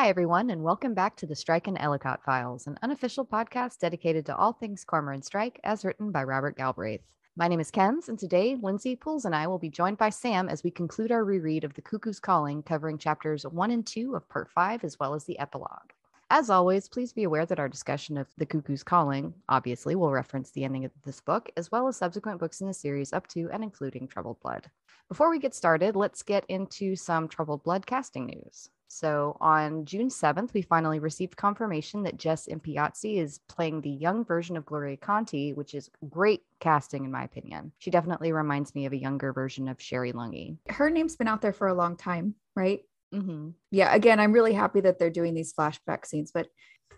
Hi, everyone, and welcome back to the Strike and Ellacott Files, an unofficial podcast dedicated to all things Cormoran Strike, as written by Robert Galbraith. My name is Kens, and today Lindsay Pools and I will be joined by Sam as we conclude our reread of The Cuckoo's Calling, covering chapters one and two of part five, as well as the epilogue. As always, please be aware that our discussion of The Cuckoo's Calling obviously will reference the ending of this book, as well as subsequent books in the series up to and including Troubled Blood. Before we get started, let's get into some Troubled Blood casting news. So on June 7th, we finally received confirmation that Jess Impiazzi is playing the young version of Gloria Conti, which is great casting in my opinion. She definitely reminds me of a younger version of Sherry Lungy. Her name's been out there for a long time, right? Mm-hmm. Yeah, again, I'm really happy that they're doing these flashback scenes, but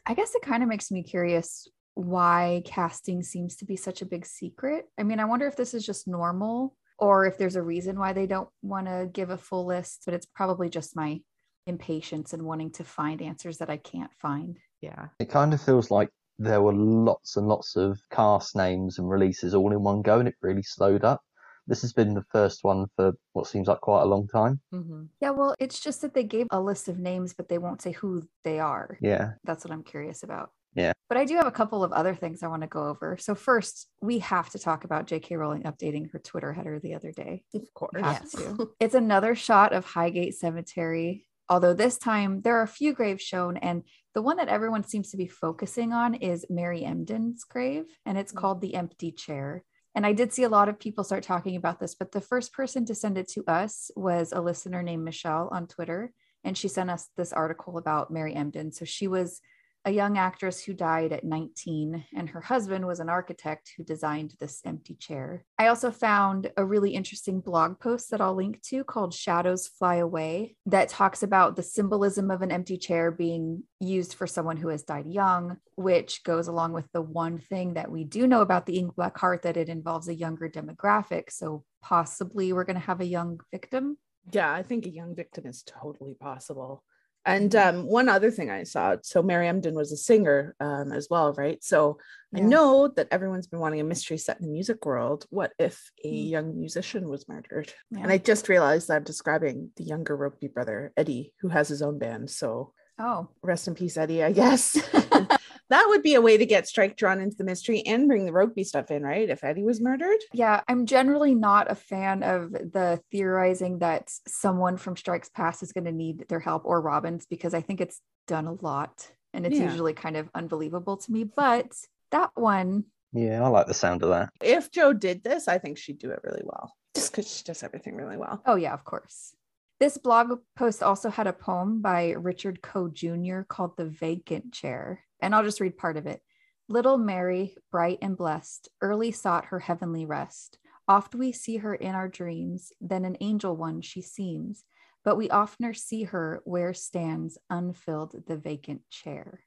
I guess it kind of makes me curious why casting seems to be such a big secret. I mean, I wonder if this is just normal or if there's a reason why they don't want to give a full list, but it's probably just my impatience and wanting to find answers that I can't find. Yeah. It kind of feels like there were lots and lots of cast names and releases all in one go, and it really slowed up. This has been the first one for what seems like quite a long time. Mm-hmm. Yeah, well, it's just that they gave a list of names, but they won't say who they are. Yeah. That's what I'm curious about. Yeah. But I do have a couple of other things I want to go over. So, first, we have to talk about J.K. Rowling updating her Twitter header the other day. Of course. Yes. to. It's another shot of Highgate Cemetery, although this time there are a few graves shown, and the one that everyone seems to be focusing on is Mary Emden's grave, and it's Mm. called the Empty Chair. And I did see a lot of people start talking about this, but the first person to send it to us was a listener named Michelle on Twitter, and she sent us this article about Mary Emden. So she was a young actress who died at 19, and her husband was an architect who designed this empty chair. I also found a really interesting blog post that I'll link to called Shadows Fly Away that talks about the symbolism of an empty chair being used for someone who has died young, which goes along with the one thing that we do know about the Ink Black Heart that it involves a younger demographic. So possibly we're going to have a young victim. Yeah, I think a young victim is totally possible. And um, one other thing I saw, so Mary Emden was a singer um, as well, right? So I know that everyone's been wanting a mystery set in the music world. What if a Mm. young musician was murdered? Yeah. And I just realized that I'm describing the younger Rokeby brother, Eddie, who has his own band. So Oh, rest in peace, Eddie, I guess. that would be a way to get Strike drawn into the mystery and bring the Rokeby stuff in, right? If Eddie was murdered. Yeah, I'm generally not a fan of the theorizing that someone from Strike's past is going to need their help or Robin's because I think it's done a lot and it's Yeah. usually kind of unbelievable to me. But that one, Yeah, I like the sound of that. If Jo did this, I think she'd do it really well. Just because she does everything really well. oh, yeah, of course. This blog post also had a poem by Richard Coe Jr. called The Vacant Chair. And I'll just read part of it. Little Mary, bright and blessed, early sought her heavenly rest. Oft we see her in our dreams, then an angel one she seems, but we oftener see her where stands unfilled the vacant chair.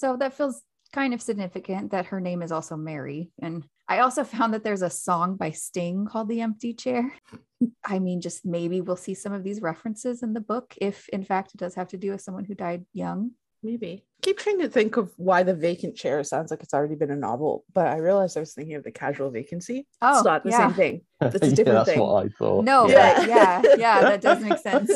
So that feels kind of significant that her name is also Mary. And I also found that there's a song by Sting called The Empty Chair. I mean, just maybe we'll see some of these references in the book if, in fact, it does have to do with someone who died young. Maybe. Keep trying to think of why the vacant chair sounds like it's already been a novel, but I realized I was thinking of the casual vacancy. Oh, it's not the yeah. same thing. That's a yeah, different that's thing. what I thought. No, Yeah. but yeah, yeah, that does make sense.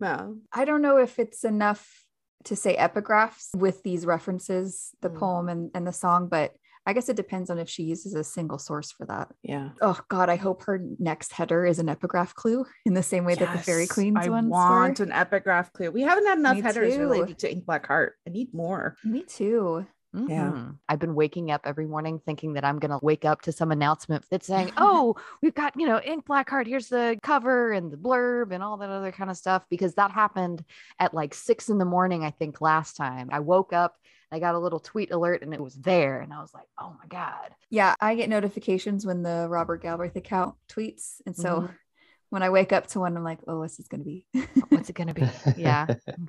No. I don't know if it's enough to say epigraphs with these references, the Mm. poem and, and the song, but I guess it depends on if she uses a single source for that. Yeah. Oh God, I hope her next header is an epigraph clue in the same way that the Fairy Yes, Queens I ones want were. an epigraph clue. We haven't had enough Me headers too. related to Ink Black Heart. I need more. Me too. Yeah. Mhm. I've been waking up every morning thinking that I'm going to wake up to some announcement that's saying, oh, we've got, you know, Ink Black Heart. Here's the cover and the blurb and all that other kind of stuff. Because that happened at like six in the morning, I think, last time. I woke up, I got a little tweet alert and it was there. And I was like, oh my God. Yeah, I get notifications when the Robert Galbraith account tweets. And so Mm-hmm. when I wake up to one, I'm like, oh, what's this going to be? What's it going to be? Yeah.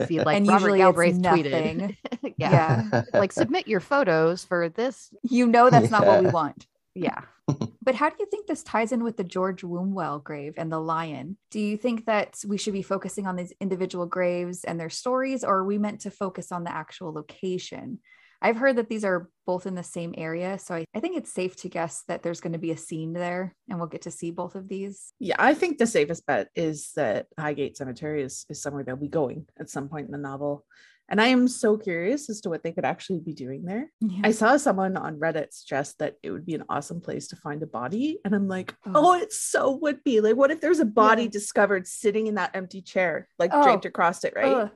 See, like and Robert usually Galbraith it's tweeted. yeah. yeah. like submit your photos for this. You know that's not what we want. Yeah. But how do you think this ties in with the George Wombwell grave and the lion? Do you think that we should be focusing on these individual graves and their stories, or are we meant to focus on the actual location? I've heard that these are both in the same area. So I, I think it's safe to guess that there's going to be a scene there and we'll get to see both of these. Yeah, I think the safest bet is that Highgate Cemetery is, is somewhere they'll be going at some point in the novel. And I am so curious as to what they could actually be doing there. Yeah. I saw someone on Reddit suggest that it would be an awesome place to find a body. And I'm like, Oh. oh, it so would be. Like, what if there's a body Yeah. discovered sitting in that empty chair, like Oh. draped across it, right? Ugh,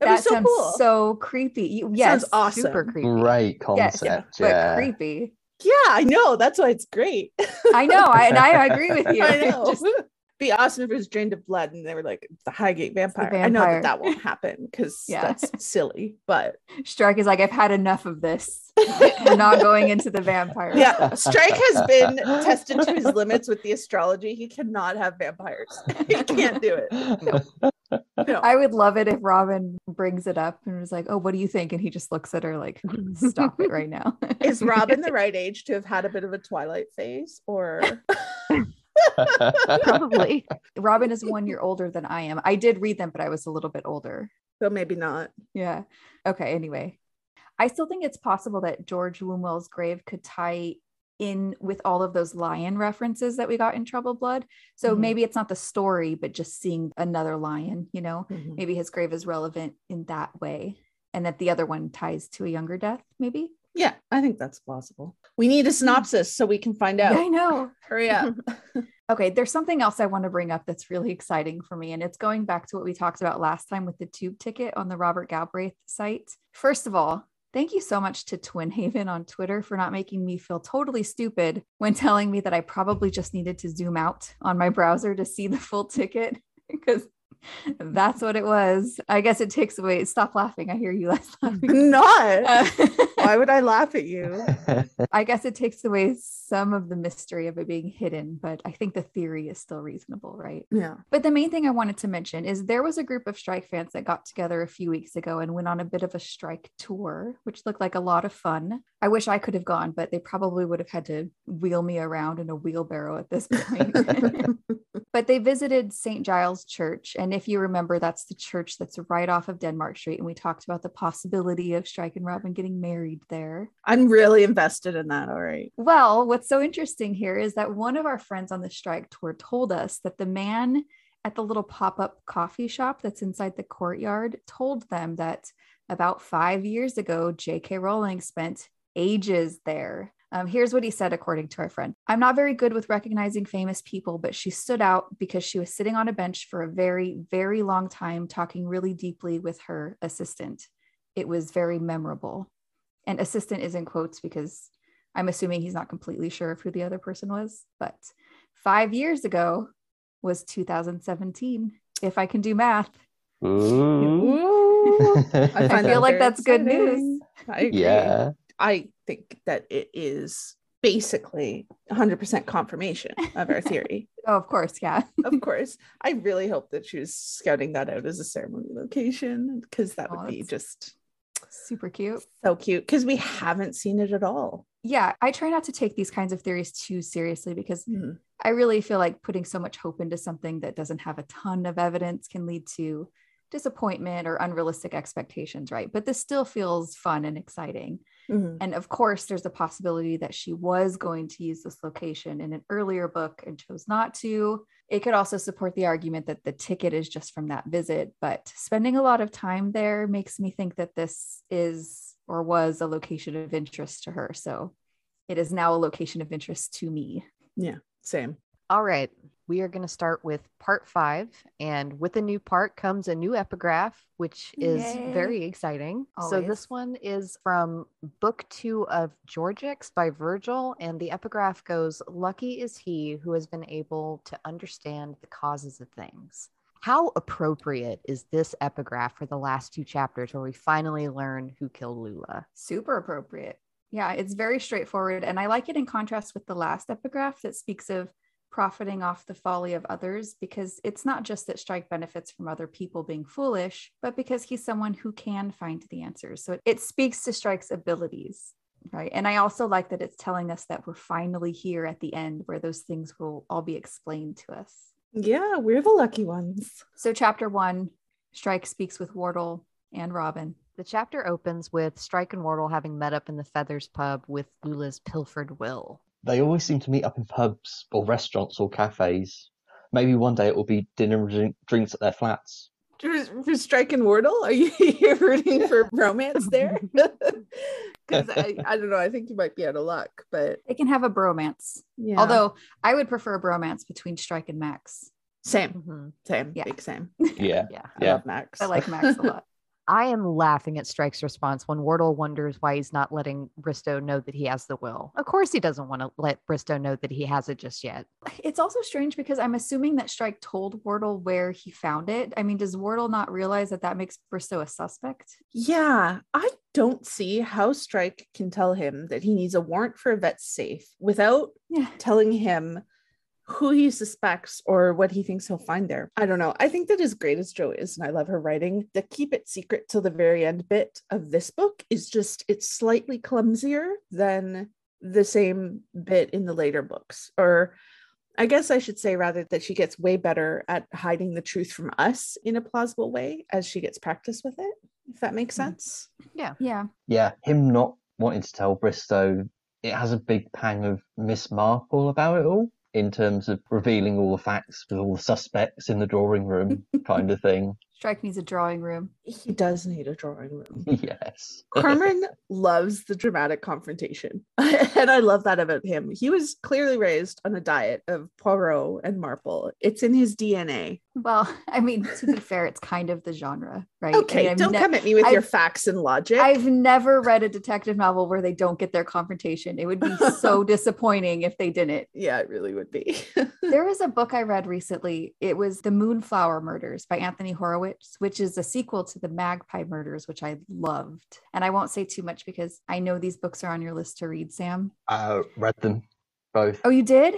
That'd be that so sounds cool. so creepy. You, yes, Sounds awesome. Super creepy. Great Yes, concept. but yeah. creepy. Yeah, I know. That's why it's great. I know, I, and I agree with you. I know. just- be awesome if it was drained of blood and they were like the Highgate vampire. I know that that won't happen because Yeah. that's silly, but Strike is like, I've had enough of this. We're not going into the vampire. yeah, Strike has been tested to his limits with the astrology. He cannot have vampires. he can't do it. No. I would love it if Robin brings it up and was like, "Oh, what do you think?" And he just looks at her like, "Stop it right now." Is Robin the right age to have had a bit of a twilight phase, or Probably. Robin is one year older than I am. I did read them, but I was a little bit older. so maybe not? Yeah. Okay. Anyway, I still think it's possible that George Wombwell's grave could tie in with all of those lion references that we got in Trouble Blood. So Mhm. maybe it's not the story, but just seeing another lion, you know, Mm-hmm. maybe his grave is relevant in that way. And that the other one ties to a younger death, maybe. Yeah, I think that's plausible. We need a hmm. synopsis so we can find out. Yeah, I know. Hurry up. Okay, there's something else I want to bring up that's really exciting for me. And it's going back to what we talked about last time with the tube ticket on the Robert Galbraith site. First of all, thank you so much to Twin Haven on Twitter for not making me feel totally stupid when telling me that I probably just needed to zoom out on my browser to see the full ticket because that's what it was. I guess it takes away. Stop laughing. I hear you less laughing. not. Uh, Why would I laugh at you? I guess it takes away some of the mystery of it being hidden, but I think the theory is still reasonable, right? Yeah. But the main thing I wanted to mention is there was a group of strike fans that got together a few weeks ago and went on a bit of a strike tour, which looked like a lot of fun. I wish I could have gone, but they probably would have had to wheel me around in a wheelbarrow at this point. but they visited St. Giles Church. And if you remember, that's the church that's right off of Denmark Street. And we talked about the possibility of Strike and Robin getting married there. I'm really invested in that. All right. Well, what's so interesting here is that one of our friends on the strike tour told us that the man at the little pop up coffee shop that's inside the courtyard told them that about five years ago, J.K. Rowling spent ages there. Um, here's what he said, according to our friend I'm not very good with recognizing famous people, but she stood out because she was sitting on a bench for a very, very long time, talking really deeply with her assistant. It was very memorable. And assistant is in quotes because I'm assuming he's not completely sure of who the other person was, but five years ago was 2017. If I can do math, Ooh. Ooh. I, I feel like very that's good news. I agree. yeah. I think that it is basically 100% confirmation of our theory. Oh, of course, yeah. of course. I really hope that she was scouting that out as a ceremony location because that Oh, would be just Super cute. so cute because we haven't seen it at all. Yeah, I try not to take these kinds of theories too seriously because Mhm. I really feel like putting so much hope into something that doesn't have a ton of evidence can lead to disappointment or unrealistic expectations, right? But this still feels fun and exciting. Mhm. And of course, there's a possibility that she was going to use this location in an earlier book and chose not to. It could also support the argument that the ticket is just from that visit, but spending a lot of time there makes me think that this is or was a location of interest to her. So it is now a location of interest to me. Yeah, same. All right. We are going to start with part five. And with a new part comes a new epigraph, which is Yay. very exciting. So, this one is from book two of Georgics by Virgil. And the epigraph goes Lucky is he who has been able to understand the causes of things. How appropriate is this epigraph for the last two chapters where we finally learn who killed Lula? Super appropriate. Yeah, it's very straightforward. And I like it in contrast with the last epigraph that speaks of profiting off the folly of others, because it's not just that Strike benefits from other people being foolish, but because he's someone who can find the answers. So it, it speaks to Strike's abilities. Right. And I also like that it's telling us that we're finally here at the end where those things will all be explained to us. Yeah, we're the lucky ones. So, chapter one Strike speaks with Wardle and Robin. The chapter opens with Strike and Wardle having met up in the Feathers pub with Lula's pilfered will. They always seem to meet up in pubs or restaurants or cafes. Maybe one day it will be dinner and drink- drinks at their flats. for, for Strike and Wardle? Are you rooting for romance there? Because I, I don't know. I think you might be out of luck, but They can have a bromance. yeah. Although I would prefer a bromance between Strike and Max. same, Mhm. same, Yeah. big same. Yeah. Yeah. I Yeah. love Max. I like Max a lot. I am laughing at Strike's response when Wardle wonders why he's not letting Bristow know that he has the will. Of course, he doesn't want to let Bristow know that he has it just yet. It's also strange because I'm assuming that Strike told Wardle where he found it. I mean, does Wardle not realize that that makes Bristow a suspect? Yeah, I don't see how Strike can tell him that he needs a warrant for a vet safe without Yeah. telling him who he suspects or what he thinks he'll find there. I don't know. I think that as great as Jo is, and I love her writing, the keep it secret till the very end bit of this book is just, it's slightly clumsier than the same bit in the later books. Or I guess I should say rather that she gets way better at hiding the truth from us in a plausible way as she gets practice with it, if that makes Mhm. sense. Yeah. Yeah. Yeah. Him not wanting to tell Bristow, it has a big pang of Miss Marple about it all in terms of revealing all the facts with all the suspects in the drawing room kind of thing. Strike needs a drawing room. He does need a drawing room. yes. Cormoran loves the dramatic confrontation. and I love that about him. He was clearly raised on a diet of Poirot and Marple. It's in his DNA. Well, I mean, to be fair, it's kind of the genre, right? I mean, Okay, I've don't ne- come at me with your I've- facts and logic. I've never read a detective novel where they don't get their confrontation. It would be so disappointing if they didn't. yeah, it really would be. There was a book I read recently. It was The Moonflower Murders by Anthony Horowitz, which is a sequel to The Magpie Murders, which I loved. And I won't say too much because I know these books are on your list to read, Sam. I read them both. Oh, you did?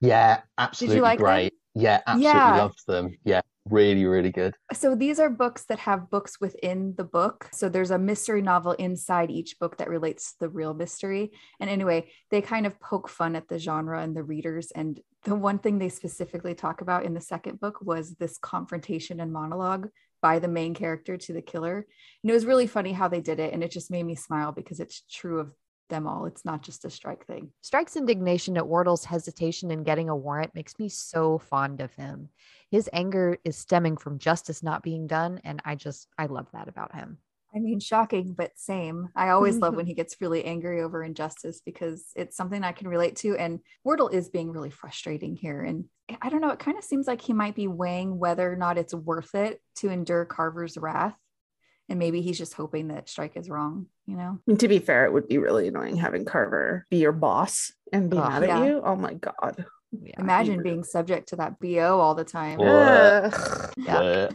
Yeah, absolutely did you like them? Yeah, absolutely Yeah. loved them. Yeah, really, really good. So these are books that have books within the book. So there's a mystery novel inside each book that relates to the real mystery. And anyway, they kind of poke fun at the genre and the readers. And the one thing they specifically talk about in the second book was this confrontation and monologue by the main character to the killer. And it was really funny how they did it. And it just made me smile because it's true of them all. It's not just a strike thing. Strike's indignation at Wardle's hesitation in getting a warrant makes me so fond of him. His anger is stemming from justice not being done, and I just I love that about him. I mean, shocking, but same. I always love when he gets really angry over injustice because it's something I can relate to. And Wardle is being really frustrating here. And I don't know, it kind of seems like he might be weighing whether or not it's worth it to endure Carver's wrath. And maybe he's just hoping that Strike is wrong, you know? I mean, to be fair, it would be really annoying having Carver be your boss and be Ugh. mad at you. Oh my God. Yeah. Imagine really- being subject to that BO all the time. What? Ugh. Yeah.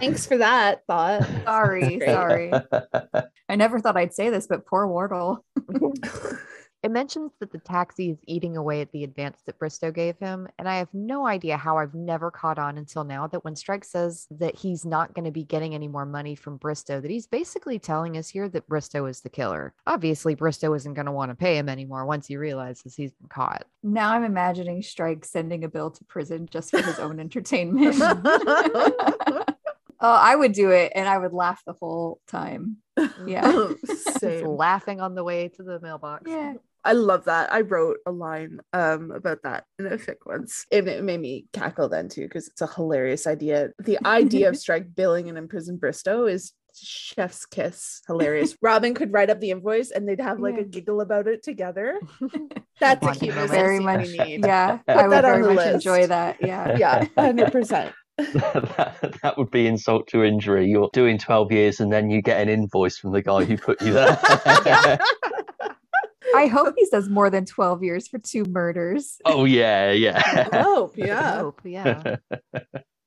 Thanks for that thought. sorry, sorry. I never thought I'd say this, but poor Wardle. It mentions that the taxi is eating away at the advance that Bristow gave him, and I have no idea how I've never caught on until now that when Strike says that he's not going to be getting any more money from Bristow, that he's basically telling us here that Bristow is the killer. Obviously, Bristow isn't going to want to pay him anymore once he realizes he's been caught. Now I'm imagining Strike sending a bill to prison just for his own entertainment. Oh, I would do it and I would laugh the whole time. Yeah. He's laughing on the way to the mailbox. Yeah. I love that. I wrote a line um about that in a fic once. And it made me cackle then too, because it's a hilarious idea. The idea of strike billing and imprison Bristow is chef's kiss. Hilarious. Robin could write up the invoice and they'd have like Yeah. a giggle about it together. That's a Bonding cuteness. Very scene much. need. Yeah. Put I would very much list. enjoy that. Yeah. Yeah, hundred percent. that, that would be insult to injury. You're doing 12 years and then you get an invoice from the guy who put you there. I hope he says more than 12 years for two murders. oh, yeah, yeah. I yeah. hope, yeah.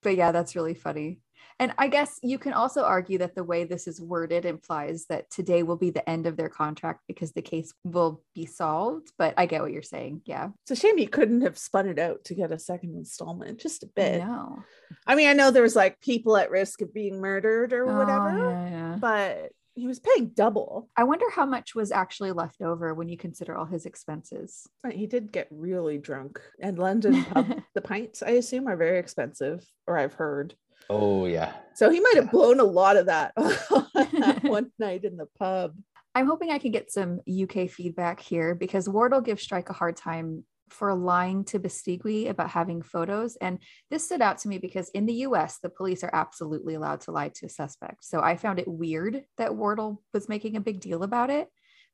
But yeah, that's really funny. And I guess you can also argue that the way this is worded implies that today will be the end of their contract because the case will be solved. But I get what you're saying. Yeah. It's a shame he couldn't have spun it out to get a second installment, just a bit. No. I mean, I know there was like people at risk of being murdered or oh, whatever, Oh, yeah, yeah. but he was paying double. I wonder how much was actually left over when you consider all his expenses. But He did get really drunk. And London pub, the pints, I assume, are very expensive, or I've heard. oh, yeah. So he might have blown a lot of that that one night in the pub. I'm hoping I can get some UK feedback here because Wardle gives Strike a hard time for lying to Bestigui about having photos. And this stood out to me because in the US, the police are absolutely allowed to lie to a suspect. So I found it weird that Wardle was making a big deal about it.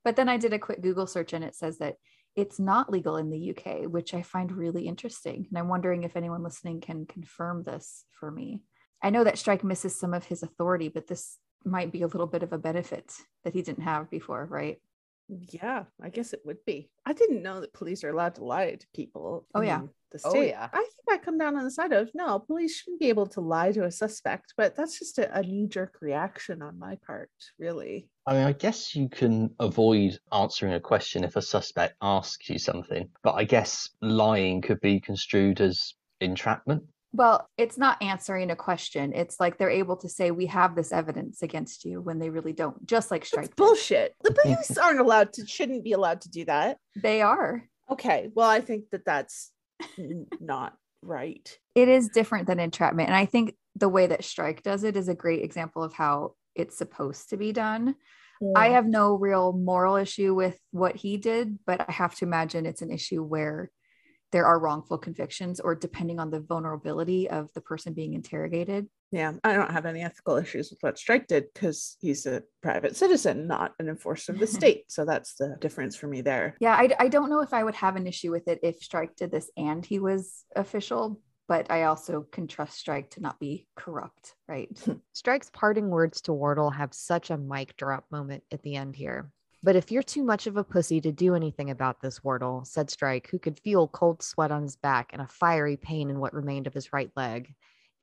But then I did a quick Google search and it says that it's not legal in the UK, which I find really interesting. And I'm wondering if anyone listening can confirm this for me. I know that Strike misses some of his authority, but this might be a little bit of a benefit that he didn't have before, right? Yeah, I guess it would be. I didn't know that police are allowed to lie to people. Oh, yeah. in The Oh, yeah. I think I come down on the side of no, police shouldn't be able to lie to a suspect, but that's just a, a knee jerk reaction on my part, really. I mean, I guess you can avoid answering a question if a suspect asks you something, but I guess lying could be construed as entrapment. Well, it's not answering a question. It's like they're able to say, We have this evidence against you when they really don't, just like Strike. That's bullshit. The police aren't allowed to, shouldn't be allowed to do that. They are. Okay, well, I think that that's not right. It is different than entrapment. And I think the way that Strike does it is a great example of how it's supposed to be done. I have no real moral issue with what he did, but I have to imagine it's an issue where there are wrongful convictions or depending on the vulnerability of the person being interrogated. Yeah, I don't have any ethical issues with what Strike did because he's a private citizen, not an enforcer of the state. So that's the difference for me there. Yeah, I, I don't know if I would have an issue with it if Strike did this and he was official, but I also can trust Strike to not be corrupt, right? Strike's parting words to Wardle have such a mic drop moment at the end here. But if you're too much of a pussy to do anything about this, Wardle, said Strike, who could feel cold sweat on his back and a fiery pain in what remained of his right leg,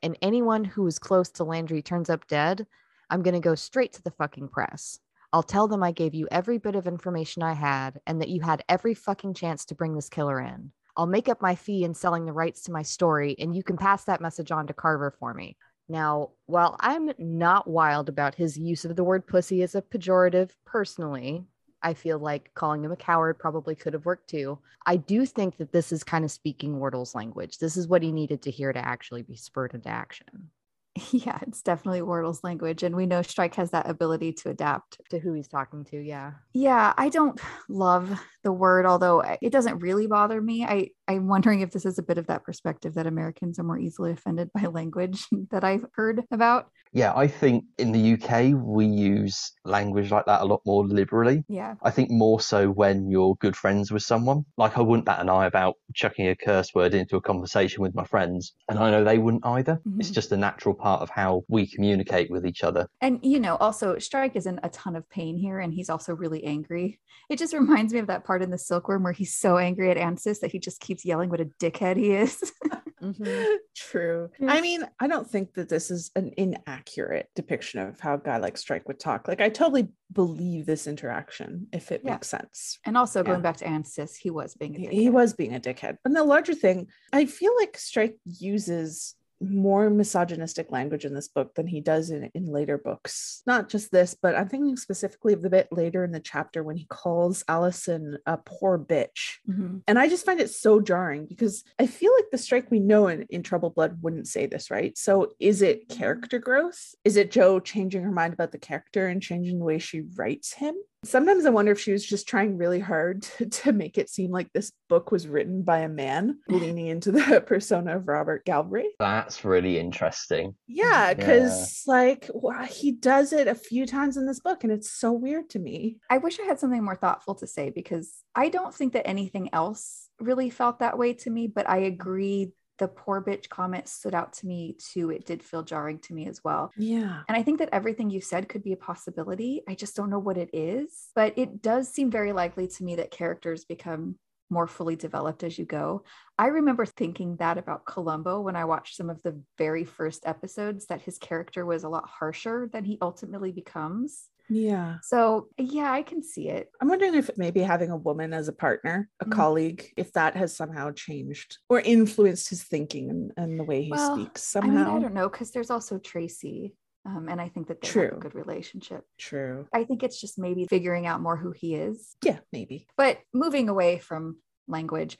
and anyone who was close to Landry turns up dead, I'm going to go straight to the fucking press. I'll tell them I gave you every bit of information I had and that you had every fucking chance to bring this killer in. I'll make up my fee in selling the rights to my story, and you can pass that message on to Carver for me. Now, while I'm not wild about his use of the word pussy as a pejorative personally, I feel like calling him a coward probably could have worked too. I do think that this is kind of speaking Wardle's language. This is what he needed to hear to actually be spurred into action yeah, it's definitely Wardle's language. And we know Strike has that ability to adapt. to who he's talking to. Yeah. Yeah, I don't love the word, although eh, it doesn't really bother me. I, I'm wondering if this is a bit of that perspective that Americans are more easily offended by language that I've heard about. Yeah, I think in the UK we use language like that a lot more liberally. Yeah. I think more so when you're good friends with someone. Like I wouldn't bat an eye about chucking a curse word into a conversation with my friends, and I know they wouldn't either. It's Mhm. just a natural part of how we communicate with each other. And, you know, also Strike is in a ton of pain here and he's also really angry. It just reminds me of that part in the Silkworm where he's so angry at Anstis that he just keeps yelling what a dickhead he is. True. Yeah. I mean, I don't think that this is an inaccurate depiction of how a guy like Strike would talk. Like, I totally believe this interaction if it Yeah. makes sense. and also going Yeah. back to Anstis, he was being a He, dickhead. he was being a dickhead. And the larger thing, I feel like Strike uses more misogynistic language in this book than he does in, in later books. Not just this, but I'm thinking specifically of the bit later in the chapter when he calls Alison a poor bitch. Mhm. And I just find it so jarring because I feel like the strike we know in, in Troubled Blood wouldn't say this, right? So is it character growth? Is it Jo changing her mind about the character and changing the way she writes him? Sometimes I wonder if she was just trying really hard to, to make it seem like this book was written by a man leaning into the persona of Robert Galbraith. That's really interesting. Yeah, because like wha- he does it a few times in this book and it's so weird to me. I wish I had something more thoughtful to say because I don't think that anything else really felt that way to me, but I agree the poor bitch comment stood out to me too. It did feel jarring to me as well. Yeah. And I think that everything you said could be a possibility. I just don't know what it is, but it does seem very likely to me that characters become more fully developed as you go. I remember thinking that about Columbo when I watched some of the very first episodes, that his character was a lot harsher than he ultimately becomes. Yeah. So, yeah, I can see it. I'm wondering if maybe having a woman as a partner, a Mm. colleague, if that has somehow changed or influenced his thinking and, and the way he Well, speaks I mean, somehow. I don't know, because there's also Tracy. Um, and I think that they have True. a good relationship. True. I think it's just maybe figuring out more who he is. Yeah, maybe. But moving away from language,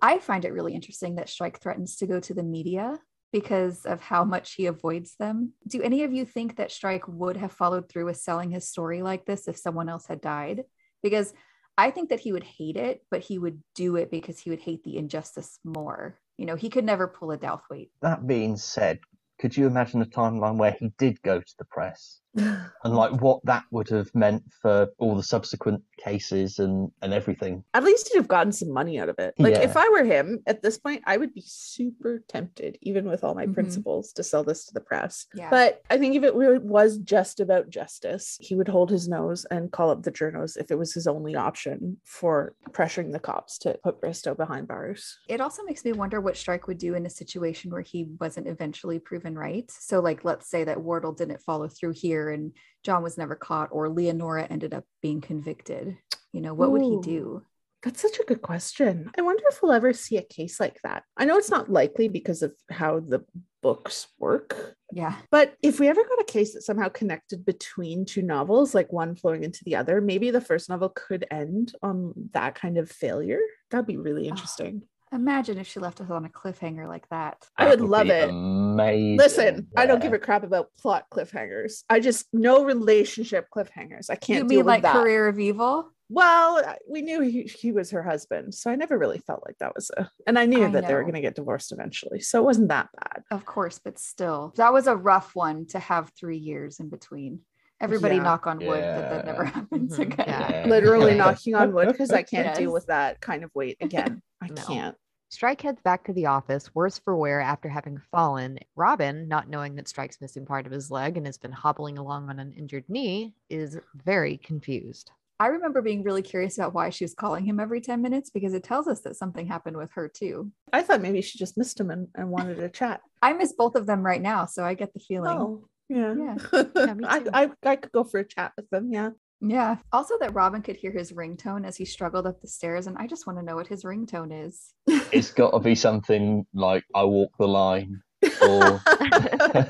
I find it really interesting that Strike threatens to go to the media because of how much he avoids them. Do any of you think that Strike would have followed through with selling his story like this if someone else had died? Because I think that he would hate it, but he would do it because he would hate the injustice more. You know, he could never pull a Douthwaite. That being said, could you imagine a timeline where he did go to the press and like what that would have meant for all the subsequent cases and and everything At least he'd have gotten some money out of it. Like Yeah. if I were him at this point, I would be super tempted, even with all my Mhm. principles, to sell this to the press. Yeah. But I think if it was just about justice, he would hold his nose and call up the journos if it was his only option for pressuring the cops to put Bristow behind bars. It also makes me wonder what Strike would do in a situation where he wasn't eventually proven right. So, like, let's say that Wardle didn't follow through here and John was never caught, or Leonora ended up being convicted. You know, what would he do? That's such a good question. I wonder if we'll ever see a case like that. I know it's not likely because of how the books work, Yeah. But if we ever got a case that somehow connected between two novels, like one flowing into the other, maybe the first novel could end on that kind of failure. That'd be really ah. interesting. Imagine if she left us on a cliffhanger like that. I That would love it. amazing Listen, I don't give a crap about plot cliffhangers. I just no relationship cliffhangers. I can't you deal mean like with that. Career of Evil? Well, we knew he, he was her husband, so I never really felt like that was a. And I knew I that they were going to get divorced eventually, so it wasn't that bad. Of course, but still, that was a rough one to have three years in between. Everybody Yeah. knock on wood that that never happens Mhm. again. Yeah. Literally knocking on wood because I can't deal with that kind of weight again. I No. can't. Strike heads back to the office, worse for wear after having fallen. Robin, not knowing that Strike's missing part of his leg and has been hobbling along on an injured knee, is very confused. I remember being really curious about why she was calling him every 10 minutes because it tells us that something happened with her too. I thought maybe she just missed him and, and wanted to chat. I miss both of them right now, so I get the feeling. Oh, yeah. Yeah. me I. I, I could go for a chat with them. Yeah. Yeah. Also, that Robin could hear his ringtone as he struggled up the stairs, and I just want to know what his ringtone is. it's got to be something like i walk the line or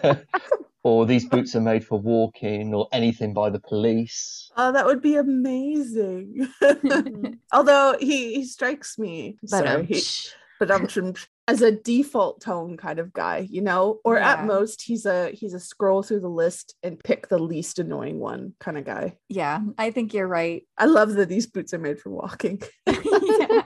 or these boots are made for walking or anything by the police Oh, that would be amazing. Although he, he strikes me. But sorry, um, he- but um, as a default tone kind of guy, you know, or Yeah. at most he's a he's a scroll through the list and pick the least annoying one kind of guy. yeah, I think you're right. I love that these boots are made for walking. Yeah.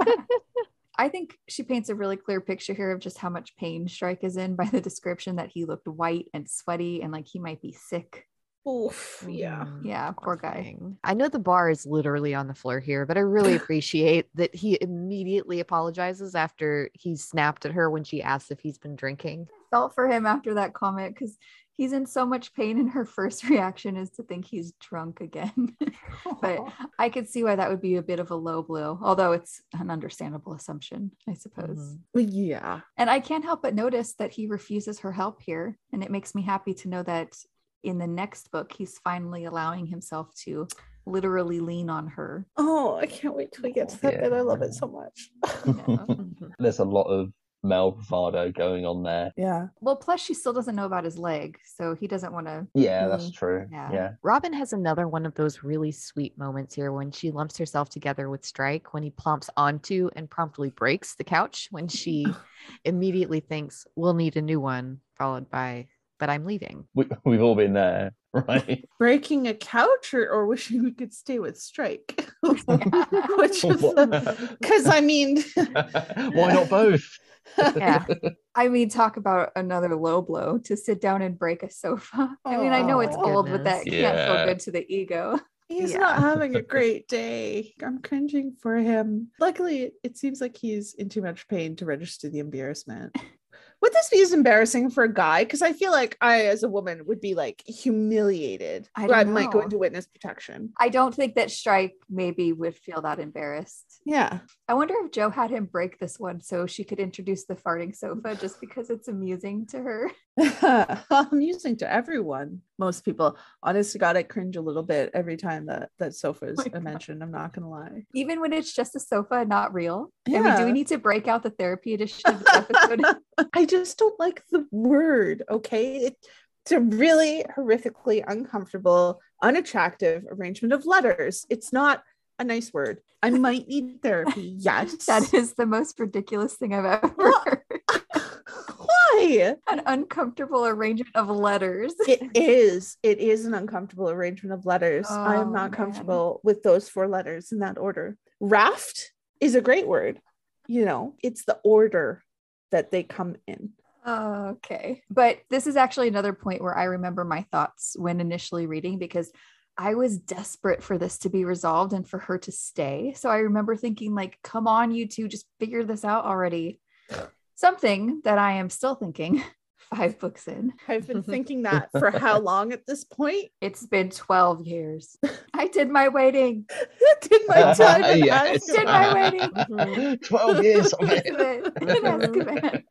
I think she paints a really clear picture here of just how much pain Strike is in by the description that he looked white and sweaty and like he might be sick. Oof, yeah. Mhm. Yeah, poor guy. I know the bar is literally on the floor here, but I really appreciate that he immediately apologizes after he snapped at her when she asked if he's been drinking. Felt for him after that comment because he's in so much pain, and her first reaction is to think he's drunk again. but I could see why that would be a bit of a low blow, although it's an understandable assumption, I suppose. Mhm. Yeah. And I can't help but notice that he refuses her help here. And it makes me happy to know that in the next book, he's finally allowing himself to literally lean on her. Oh, I can't wait till we get to that Yeah. bit. I love it so much. Mhm. there's a lot of male bravado going on there yeah. Well, plus, she still doesn't know about his leg. So he doesn't want to. yeah that's true yeah. yeah Robin has another one of those really sweet moments here when she lumps herself together with Strike when he plumps onto and promptly breaks the couch when she immediately thinks, We'll need a new one, followed by, But I'm leaving. we, we've all been there right Breaking a couch or, or wishing we could stay with Strike. Which is because I mean why not both Yeah. I mean, talk about another low blow to sit down and break a sofa. I mean, I know it's Oh, old, but that goodness. can't feel good to the ego. he's Yeah. not having a great day. I'm cringing for him. Luckily, it seems like he's in too much pain to register the embarrassment. Would this be as embarrassing for a guy? Because I feel like I, as a woman, would be like humiliated. I I might go into witness protection. I don't think that Strike maybe would feel that embarrassed. Yeah. I wonder if Jo had him break this one so she could introduce the farting sofa just because it's amusing to her. amusing to everyone. Most people, honest to God, I cringe a little bit every time that that sofa is Oh mentioned. I'm not gonna lie. Even when it's just a sofa not real. I mean, do we need to break out the therapy edition of the episode? I just don't like the word. Okay, it, it's a really horrifically uncomfortable, unattractive arrangement of letters. It's not a nice word. I might need therapy. Yes. that is the most ridiculous thing I've ever Well, heard. Why? An uncomfortable arrangement of letters. It is. It is an uncomfortable arrangement of letters. I am Oh, not man. comfortable with those four letters in that order. Raft is a great word. You know, it's the order that they come in. Oh, okay. But this is actually another point where I remember my thoughts when initially reading because I was desperate for this to be resolved and for her to stay. So I remember thinking, like, come on, you two, just figure this out already. Something that I am still thinking five books in. I've been thinking that for how long at this point? It's been 12 years. I did my waiting. Did my time in Yes. Did my waiting. Mhm. 12 years of it. Azkaban. In Azkaban.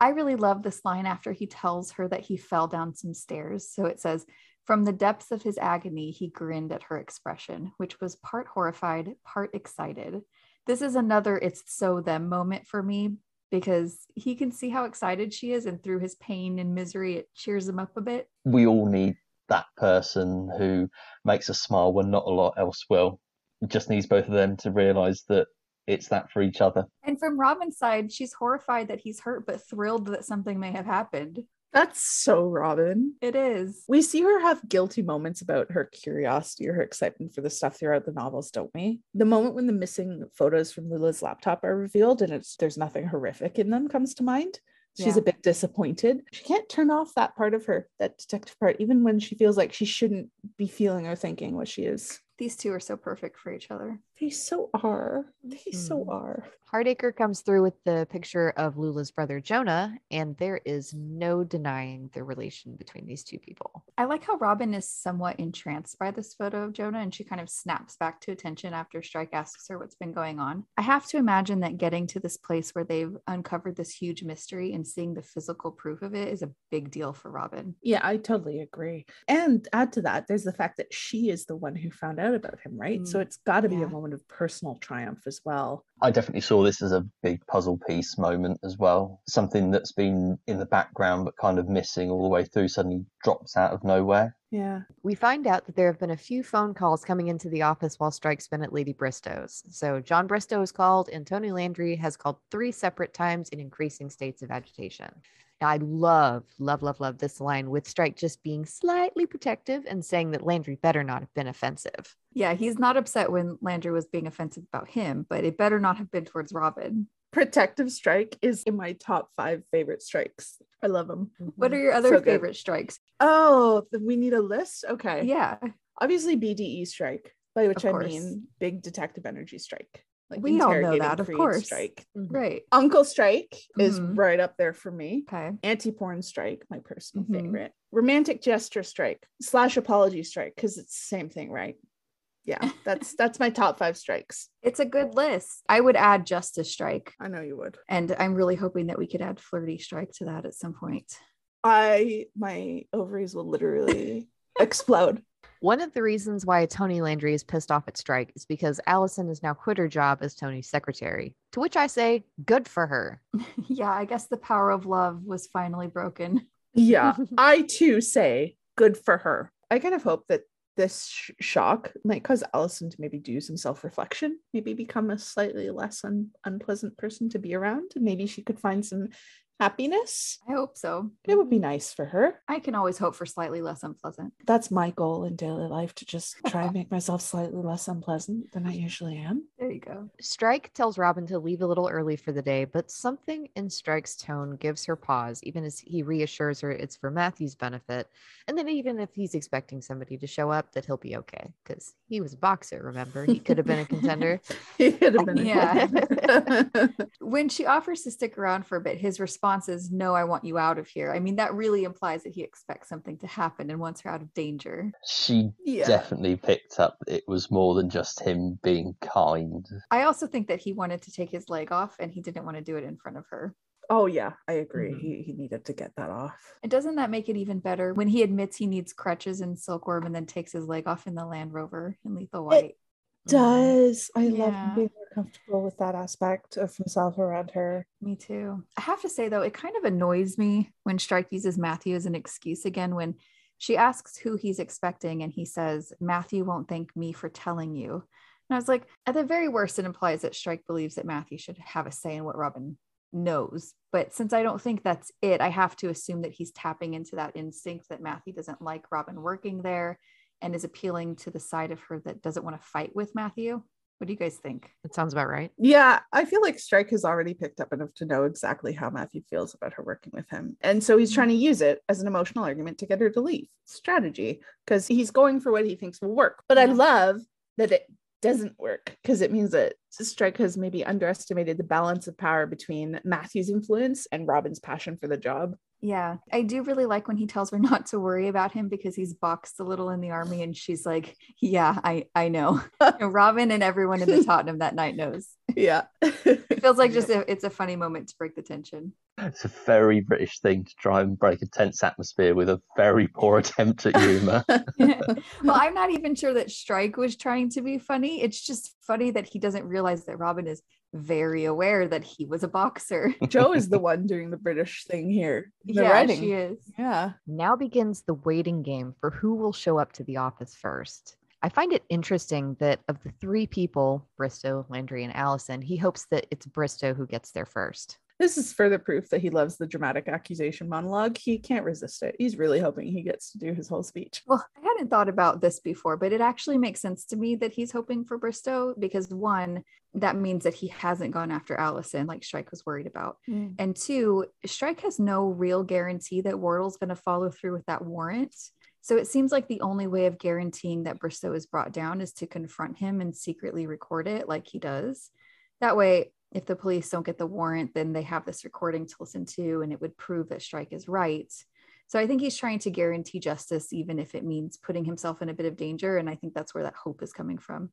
I really love this line after he tells her that he fell down some stairs. So it says, From the depths of his agony, he grinned at her expression, which was part horrified, part excited. This is another it's so them moment for me because he can see how excited she is, and through his pain and misery, it cheers him up a bit. We all need that person who makes us smile when not a lot else will. It just needs both of them to realize that it's that for each other. And from Robin's side, she's horrified that he's hurt, but thrilled that something may have happened. That's so Robin. It is. We see her have guilty moments about her curiosity or her excitement for the stuff throughout the novels, don't we? The moment when the missing photos from Lula's laptop are revealed and it's there's nothing horrific in them comes to mind. She's Yeah. a bit disappointed. She can't turn off that part of her, that detective part, even when she feels like she shouldn't be feeling or thinking what she is. These two are so perfect for each other. They so are. They so Mhm. are. Hardacre comes through with the picture of Lula's brother Jonah, and there is no denying the relation between these two people. I like how Robin is somewhat entranced by this photo of Jonah and she kind of snaps back to attention after Strike asks her what's been going on. I have to imagine that getting to this place where they've uncovered this huge mystery and seeing the physical proof of it is a big deal for Robin. Yeah, I totally agree. And add to that, there's the fact that she is the one who found out about him, right? so Mm, it's got to be yeah. a moment of personal triumph as well. I definitely saw this as a big puzzle piece moment as well. Something that's been in the background but kind of missing all the way through suddenly drops out of nowhere. Yeah. We find out that there have been a few phone calls coming into the office while Strike's been at Lady Bristow's. So John Bristow has called, and Tony Landry has called three separate times in increasing states of agitation. Now, I love, love, love, love this line with Strike just being slightly protective and saying that Landry better not have been offensive. Yeah, he's not upset when Landry was being offensive about him, but it better not have been towards Robin. Protective Strike is in my top five favorite strikes. I love them. What Mm-hmm. are your other So good. favorite strikes? Oh, we need a list? Okay. Yeah, Obviously, BDE Strike, by which I mean Big Detective Energy Strike. Like We all know that, of Creed course. Strike. right. Uncle Strike is Mhm. right up there for me. Okay. Anti porn strike, my personal Mhm. favorite. Romantic gesture strike slash apology strike, because it's the same thing, right? Yeah, that's that's my top five strikes. It's a good list. I would add Justice Strike. I know you would. And I'm really hoping that we could add Flirty Strike to that at some point. I my ovaries will literally explode. One of the reasons why Tony Landry is pissed off at Strike is because Alison has now quit her job as Tony's secretary. To which I say, good for her. yeah, I guess the power of love was finally broken. Yeah, I too say good for her. I kind of hope that this sh- shock might cause Alison to maybe do some self reflection, maybe become a slightly less un- unpleasant person to be around. and Maybe she could find some happiness. I hope so. It would be nice for her. I can always hope for slightly less unpleasant. That's my goal in daily life to just try and make myself slightly less unpleasant than I usually am. There you go. Strike tells Robin to leave a little early for the day, but something in Strike's tone gives her pause, even as he reassures her it's for Matthew's benefit. And then, even if he's expecting somebody to show up, that he'll be okay because he was a boxer, remember? He could have been a contender. It could have been. a Yeah. When she offers to stick around for a bit, his response is, No, I want you out of here. I mean, that really implies that he expects something to happen and wants her out of danger. She yeah. definitely picked up it was more than just him being kind. I also think that he wanted to take his leg off and he didn't want to do it in front of her. Oh yeah, I agree. Mhm. He he needed to get that off. And doesn't that make it even better when he admits he needs crutches in Silkworm and then takes his leg off in the Land Rover in Lethal White? Does I love Yeah. him being more comfortable with that aspect of himself around her. Me too. I have to say though, it kind of annoys me when Strike uses Matthew as an excuse again when she asks who he's expecting and he says, Matthew won't thank me for telling you. And I was like, at the very worst, it implies that Strike believes that Matthew should have a say in what Robin knows. But since I don't think that's it, I have to assume that he's tapping into that instinct that Matthew doesn't like Robin working there and is appealing to the side of her that doesn't want to fight with Matthew. What do you guys think? It sounds about right. Yeah, I feel like Strike has already picked up enough to know exactly how Matthew feels about her working with him. And so he's mm-hmm. trying to use it as an emotional argument to get her to leave. Strategy, because he's going for what he thinks will work. But I love that it doesn't work because it means that Strike has maybe underestimated the balance of power between Matthew's influence and Robin's passion for the job. Yeah, I do really like when he tells her not to worry about him because he's boxed a little in the army, and she's like, "Yeah, I I know." And Robin and everyone in the Tottenham that night knows. Yeah. It feels like just a, it's a funny moment to break the tension. It's a very British thing to try and break a tense atmosphere with a very poor attempt at humour. well, I'm not even sure that Strike was trying to be funny. It's just funny that he doesn't realize that Robin is very aware that he was a boxer. Jo is the one doing the British thing here. The yeah, writing. she is. Yeah. Now begins the waiting game for who will show up to the office first. I find it interesting that of the three people, Bristow, Landry, and Alison, he hopes that it's Bristow who gets there first. This is further proof that he loves the dramatic accusation monologue. He can't resist it. He's really hoping he gets to do his whole speech. Well, I hadn't thought about this before, but it actually makes sense to me that he's hoping for Bristow because one, that means that he hasn't gone after Alison like Strike was worried about. Mm. And two, Strike has no real guarantee that Wardle's going to follow through with that warrant. So it seems like the only way of guaranteeing that Bristow is brought down is to confront him and secretly record it like he does. That way, if the police don't get the warrant, then they have this recording to listen to and it would prove that Strike is right. So I think he's trying to guarantee justice, even if it means putting himself in a bit of danger. And I think that's where that hope is coming from.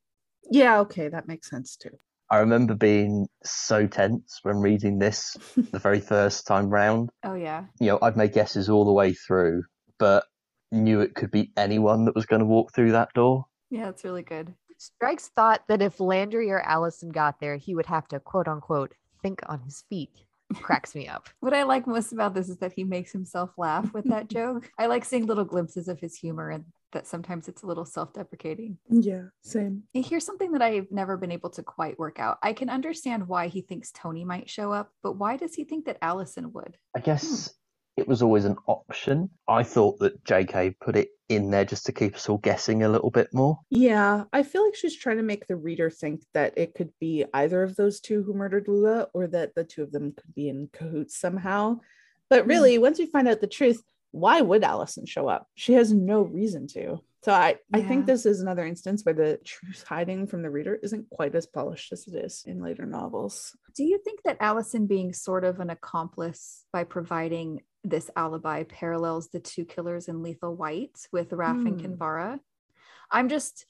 Yeah, okay, that makes sense too. I remember being so tense when reading this the very first time round. Oh, yeah. You know, I'd made guesses all the way through, but knew it could be anyone that was going to walk through that door. Yeah, it's really good. Strikes thought that if Landry or Alison got there, he would have to quote unquote think on his feet. Cracks me up. What I like most about this is that he makes himself laugh with that joke. I like seeing little glimpses of his humor and that sometimes it's a little self deprecating. Yeah, same. Here's something that I've never been able to quite work out. I can understand why he thinks Tony might show up, but why does he think that Alison would? I guess hmm. It was always an option. I thought that JK put it in there just to keep us all guessing a little bit more. Yeah, I feel like she's trying to make the reader think that it could be either of those two who murdered Lula or that the two of them could be in cahoots somehow. But hmm. really, once we find out the truth, why would Alison show up? She has no reason to. So I, I think this is another instance where the truth hiding from the reader isn't quite as polished as it is in later novels. Do you think that Alison being sort of an accomplice by providing this alibi parallels the two killers in Lethal White with Raf and Hmm. Kinvara? I'm just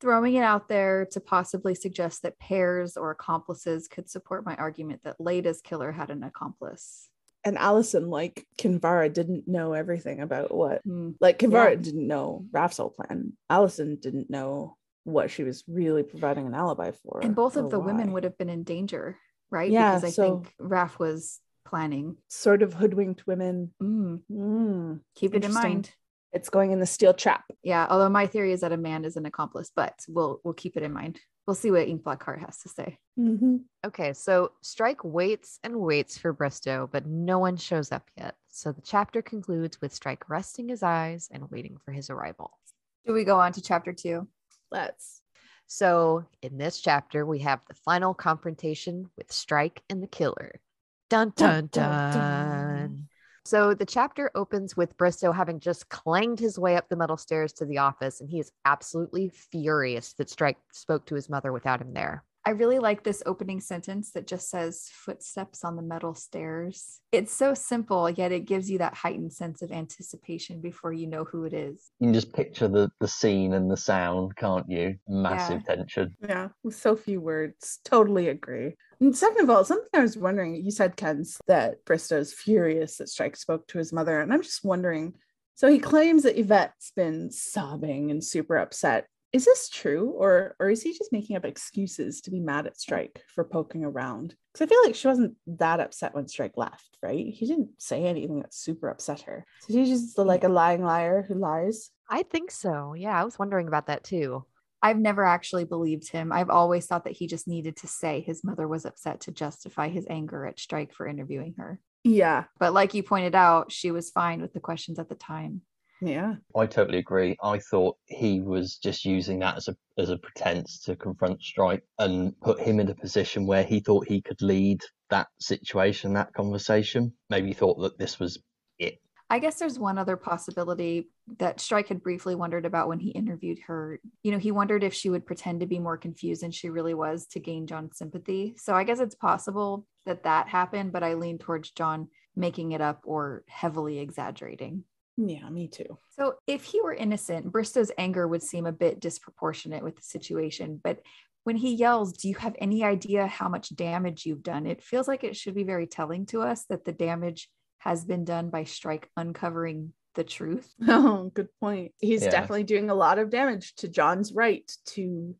throwing it out there to possibly suggest that pairs or accomplices could support my argument that Leda's killer had an accomplice. And Alison, like Kinvara, didn't know everything about what Hmm. like Kinvara Yeah. didn't know Raf's whole plan. Alison didn't know what she was really providing an alibi for. And both of the women would have been in danger, right? Yeah, because I so- think Raf was planning. sort of hoodwinked women. Mm, Mm, keep it in mind. it's going in the steel trap. Yeah, although my theory is that a man is an accomplice, but we'll we'll keep it in mind. We'll see what Ink Black Heart has to say. Mhm. Okay, so Strike waits and waits for Bristow, but no one shows up yet. So the chapter concludes with Strike resting his eyes and waiting for his arrival. Do we go on to chapter two? Let's. So in this chapter, we have the final confrontation with Strike and the killer. Dun dun Dun. So the chapter opens with Bristow having just clanged his way up the metal stairs to the office, and he is absolutely furious that Strike spoke to his mother without him there. I really like this opening sentence that just says footsteps on the metal stairs. It's so simple, yet it gives you that heightened sense of anticipation before you know who it is. You can just picture the, the scene and the sound, can't you? Massive tension. Yeah, with so few words. Totally agree. And second of all, something I was wondering, you said, Ken's, that Bristow's furious that Strike spoke to his mother. And I'm just wondering so he claims that Yvette's been sobbing and super upset. Is this true? Or, or is he just making up excuses to be mad at Strike for poking around? Because I feel like she wasn't that upset when Strike left, right? He didn't say anything that super upset her. So he's just like a lying liar who lies. I think so. Yeah, I was wondering about that too. I've never actually believed him. I've always thought that he just needed to say his mother was upset to justify his anger at Strike for interviewing her. Yeah. But like you pointed out, she was fine with the questions at the time. Yeah. I totally agree. I thought he was just using that as a as a pretense to confront Strike and put him in a position where he thought he could lead that situation, that conversation. Maybe he thought that this was it. I guess there's one other possibility that Strike had briefly wondered about when he interviewed her. You know, he wondered if she would pretend to be more confused than she really was to gain John's sympathy. So I guess it's possible that that happened, but I lean towards John making it up or heavily exaggerating. Yeah, me too. So if he were innocent, Bristow's anger would seem a bit disproportionate with the situation. But when he yells, Do you have any idea how much damage you've done? It feels like it should be very telling to us that the damage has been done by Strike uncovering the truth. Oh, good point. He's Yeah. definitely doing a lot of damage to John's right to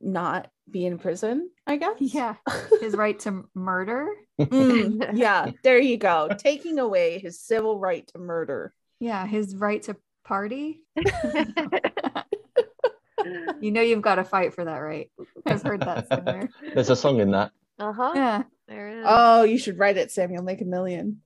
not be in prison, I guess. Yeah. His right to murder. Mm, yeah, there you go. Taking away his civil right to murder. Yeah. His right to party. You know, you've got to fight for that right. I've heard that somewhere. There's a song in that. Uh huh. Yeah. There it is. Oh, you should write it, Samuel. Make a million.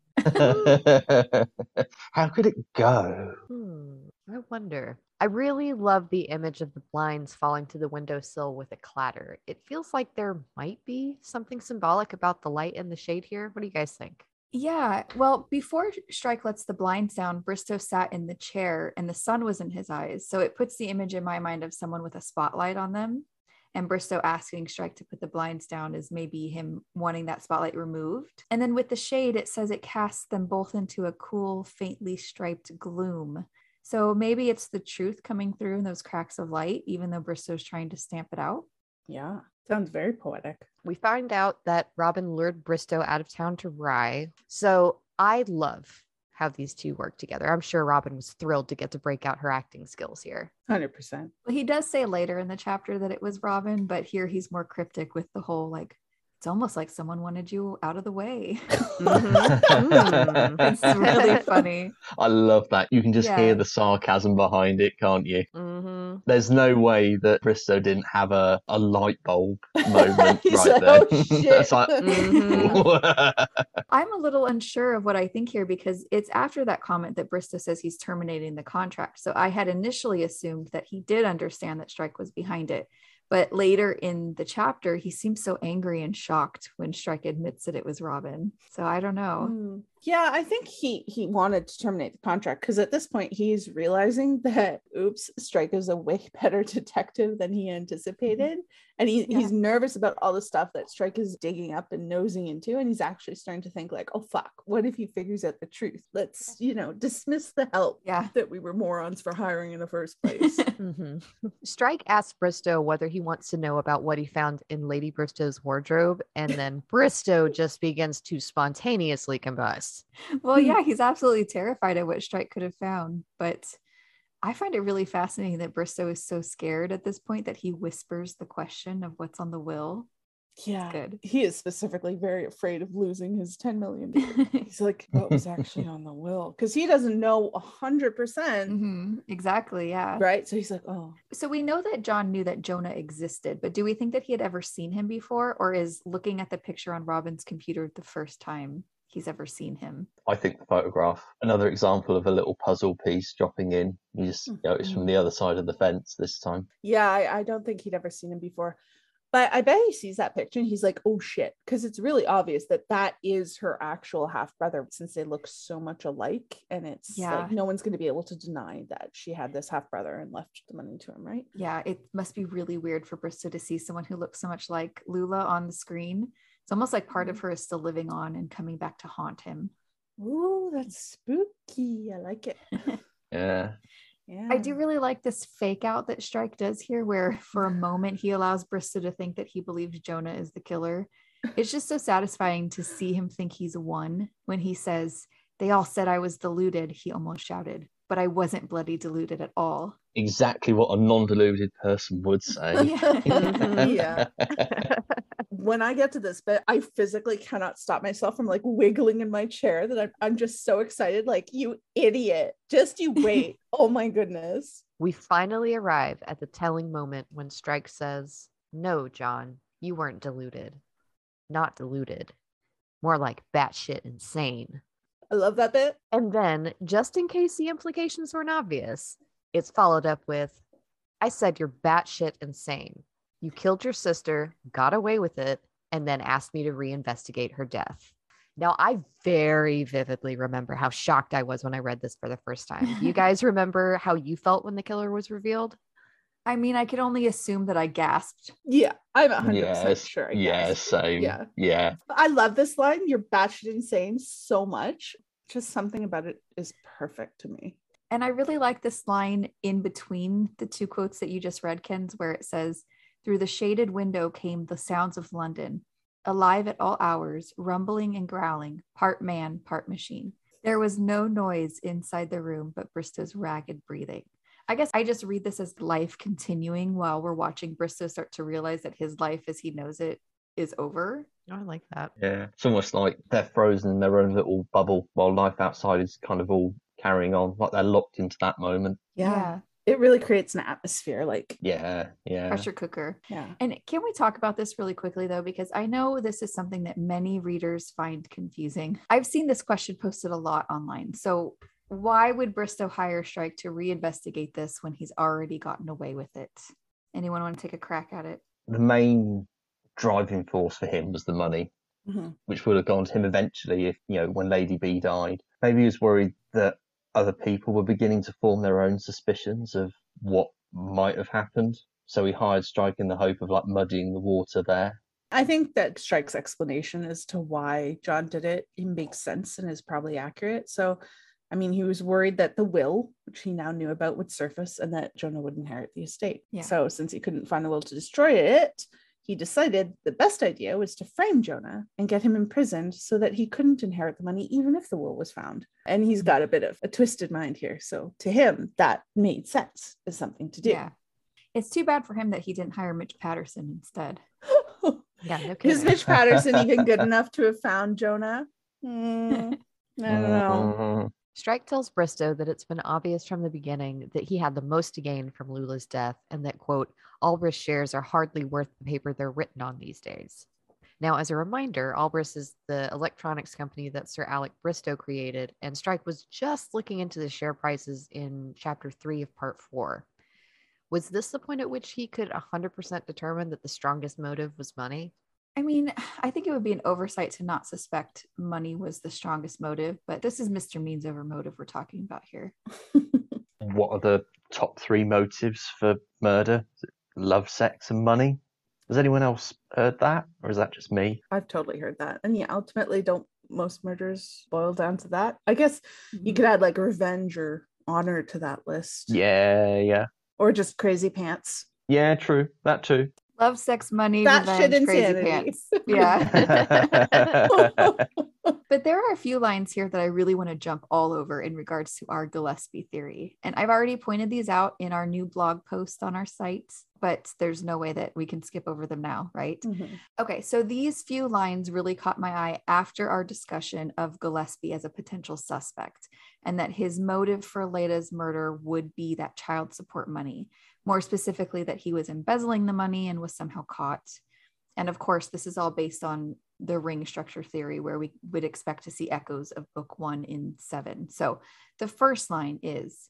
How could it go? Hmm, I wonder. I really love the image of the blinds falling to the windowsill with a clatter. It feels like there might be something symbolic about the light and the shade here. What do you guys think? Yeah. Well, before Strike lets the blinds down, Bristow sat in the chair and the sun was in his eyes. So it puts the image in my mind of someone with a spotlight on them. And Bristow asking Strike to put the blinds down is maybe him wanting that spotlight removed. And then with the shade, it says it casts them both into a cool, faintly striped gloom. So maybe it's the truth coming through in those cracks of light, even though Bristow's trying to stamp it out. Yeah, sounds very poetic. We find out that Robin lured Bristow out of town to Rye. So I love how these two work together. I'm sure Robin was thrilled to get to break out her acting skills here. 100%. Well, he does say later in the chapter that it was Robin, but here he's more cryptic with the whole like, it's almost like someone wanted you out of the way. Mhm. it's really funny. I love that. You can just Yeah. hear the sarcasm behind it, can't you? hmm There's no way that Bristow didn't have a, a light bulb moment right like, there. "Oh, shit." it's like, Mhm. I'm a little unsure of what I think here because it's after that comment that Bristow says he's terminating the contract. So I had initially assumed that he did understand that Strike was behind it. But later in the chapter, he seems so angry and shocked when Strike admits that it was Robin. So I don't know. Mm. Yeah, I think he he wanted to terminate the contract because at this point he's realizing that oops, Strike is a way better detective than he anticipated, and he, Yeah. he's nervous about all the stuff that Strike is digging up and nosing into, and he's actually starting to think like, oh fuck, what if he figures out the truth? Let's you know dismiss the help Yeah. that we were morons for hiring in the first place. hmm Strike asks Bristow whether he wants to know about what he found in Lady Bristow's wardrobe, and then Bristow just begins to spontaneously combust. Well, yeah, he's absolutely terrified of what Strike could have found. But I find it really fascinating that Bristow is so scared at this point that he whispers the question of what's on the will. yeah, Good. he is specifically very afraid of losing his ten million. He's like, what was actually on the will? Because he doesn't know a hundred percent, Mhm, Exactly. Yeah. right? So he's like, oh, So we know that John knew that Jonah existed, but do we think that he had ever seen him before, or is looking at the picture on Robin's computer the first time he's ever seen him? I think the photograph, another example of a little puzzle piece dropping in. You just notice from the mm-hmm. other side of the fence this time. yeah, I, I don't think he'd ever seen him before. But I bet he sees that picture and he's like, oh shit. Because it's really obvious that that is her actual half brother since they look so much alike. And it's Yeah. like, no one's going to be able to deny that she had this half brother and left the money to him, right? Yeah, it must be really weird for Bristow to see someone who looks so much like Lula on the screen. It's almost like part of mm-hmm. her is still living on and coming back to haunt him. Ooh, that's spooky. I like it. Yeah. Yeah. I do really like this fake out that Strike does here, where for a moment he allows Bristow to think that he believes Jonah is the killer. It's just so satisfying to see him think he's won when he says, They all said I was deluded. He almost shouted, but I wasn't bloody deluded at all. Exactly what a non deluded person would say. Yeah. when I get to this bit, I physically cannot stop myself from like wiggling in my chair that I'm, I'm just so excited. Like, you idiot. Just you wait. oh my goodness. We finally arrive at the telling moment when Strike says, No, John, you weren't deluded. Not deluded. More like batshit insane. I love that bit. And then, just in case the implications weren't obvious, it's followed up with I said you're batshit insane. You killed your sister, got away with it, and then asked me to reinvestigate her death. Now, I very vividly remember how shocked I was when I read this for the first time. You guys remember how you felt when the killer was revealed? I mean, I could only assume that I gasped. Yeah, I'm 100% Yes, sure. I yeah, guess. same. Yeah. Yeah. I love this line. You're batshit insane so much. Just something about it is perfect to me. And I really like this line in between the two quotes that you just read, Ken's, where it says, Through the shaded window came the sounds of London, alive at all hours, rumbling and growling, part man, part machine. There was no noise inside the room but Bristow's ragged breathing. I guess I just read this as life continuing while we're watching Bristow start to realize that his life as he knows it is over. Oh, I like that. Yeah. It's almost like they're frozen in their own little bubble while life outside is kind of all carrying on, like they're locked into that moment. Yeah. It really creates an atmosphere. Like, Yeah. Yeah. Pressure cooker. yeah. And can we talk about this really quickly, though? Because I know this is something that many readers find confusing. I've seen this question posted a lot online. So, why would Bristow hire Strike to reinvestigate this when he's already gotten away with it? Anyone want to take a crack at it? The main driving force for him was the money. Mhm. which would have gone to him eventually if you know when Lady B died. Maybe he was worried that other people were beginning to form their own suspicions of what might have happened. So he hired Strike in the hope of like muddying the water there. I think that Strike's explanation as to why John did it, it makes sense and is probably accurate. So, I mean, he was worried that the will, which he now knew about, would surface and that Jonah would inherit the estate. Yeah. So, since he couldn't find the will to destroy it, he decided the best idea was to frame Jonah and get him imprisoned so that he couldn't inherit the money even if the will was found. And he's got a bit of a twisted mind here. So, to him, that made sense as something to do. Yeah. It's too bad for him that he didn't hire Mitch Patterson instead. Yeah, no Is. Mitch Patterson even good enough to have found Jonah? Hmm, I don't know. Strike tells Bristow that it's been obvious from the beginning that he had the most to gain from Lula's death and that, quote, Albris shares are hardly worth the paper they're written on these days. Now, as a reminder, Albris is the electronics company that Sir Alec Bristow created, and Strike was just looking into the share prices in chapter three of part four. Was this the point at which he could 100% determine that the strongest motive was money? I mean, I think it would be an oversight to not suspect money was the strongest motive, but this is Mr. Means over motive we're talking about here. What are the top three motives for murder? Love, sex, and money? Has anyone else heard that, or is that just me? I've totally heard that. And yeah, ultimately, don't most murders boil down to that? I guess Mm-hmm. you could add like revenge or honor to that list. Yeah, yeah, Or just crazy pants. yeah. True, that too. Love, sex, money, That shit revenge, crazy insanity. pants. Yeah. but there are a few lines here that I really want to jump all over in regards to our Gillespie theory. And I've already pointed these out in our new blog post on our site, but there's no way that we can skip over them now, right? Mhm. Okay, so these few lines really caught my eye after our discussion of Gillespie as a potential suspect, and that his motive for Leda's murder would be that child support money. More specifically, that he was embezzling the money and was somehow caught. And of course, this is all based on the ring structure theory, where we would expect to see echoes of book one in seven. So the first line is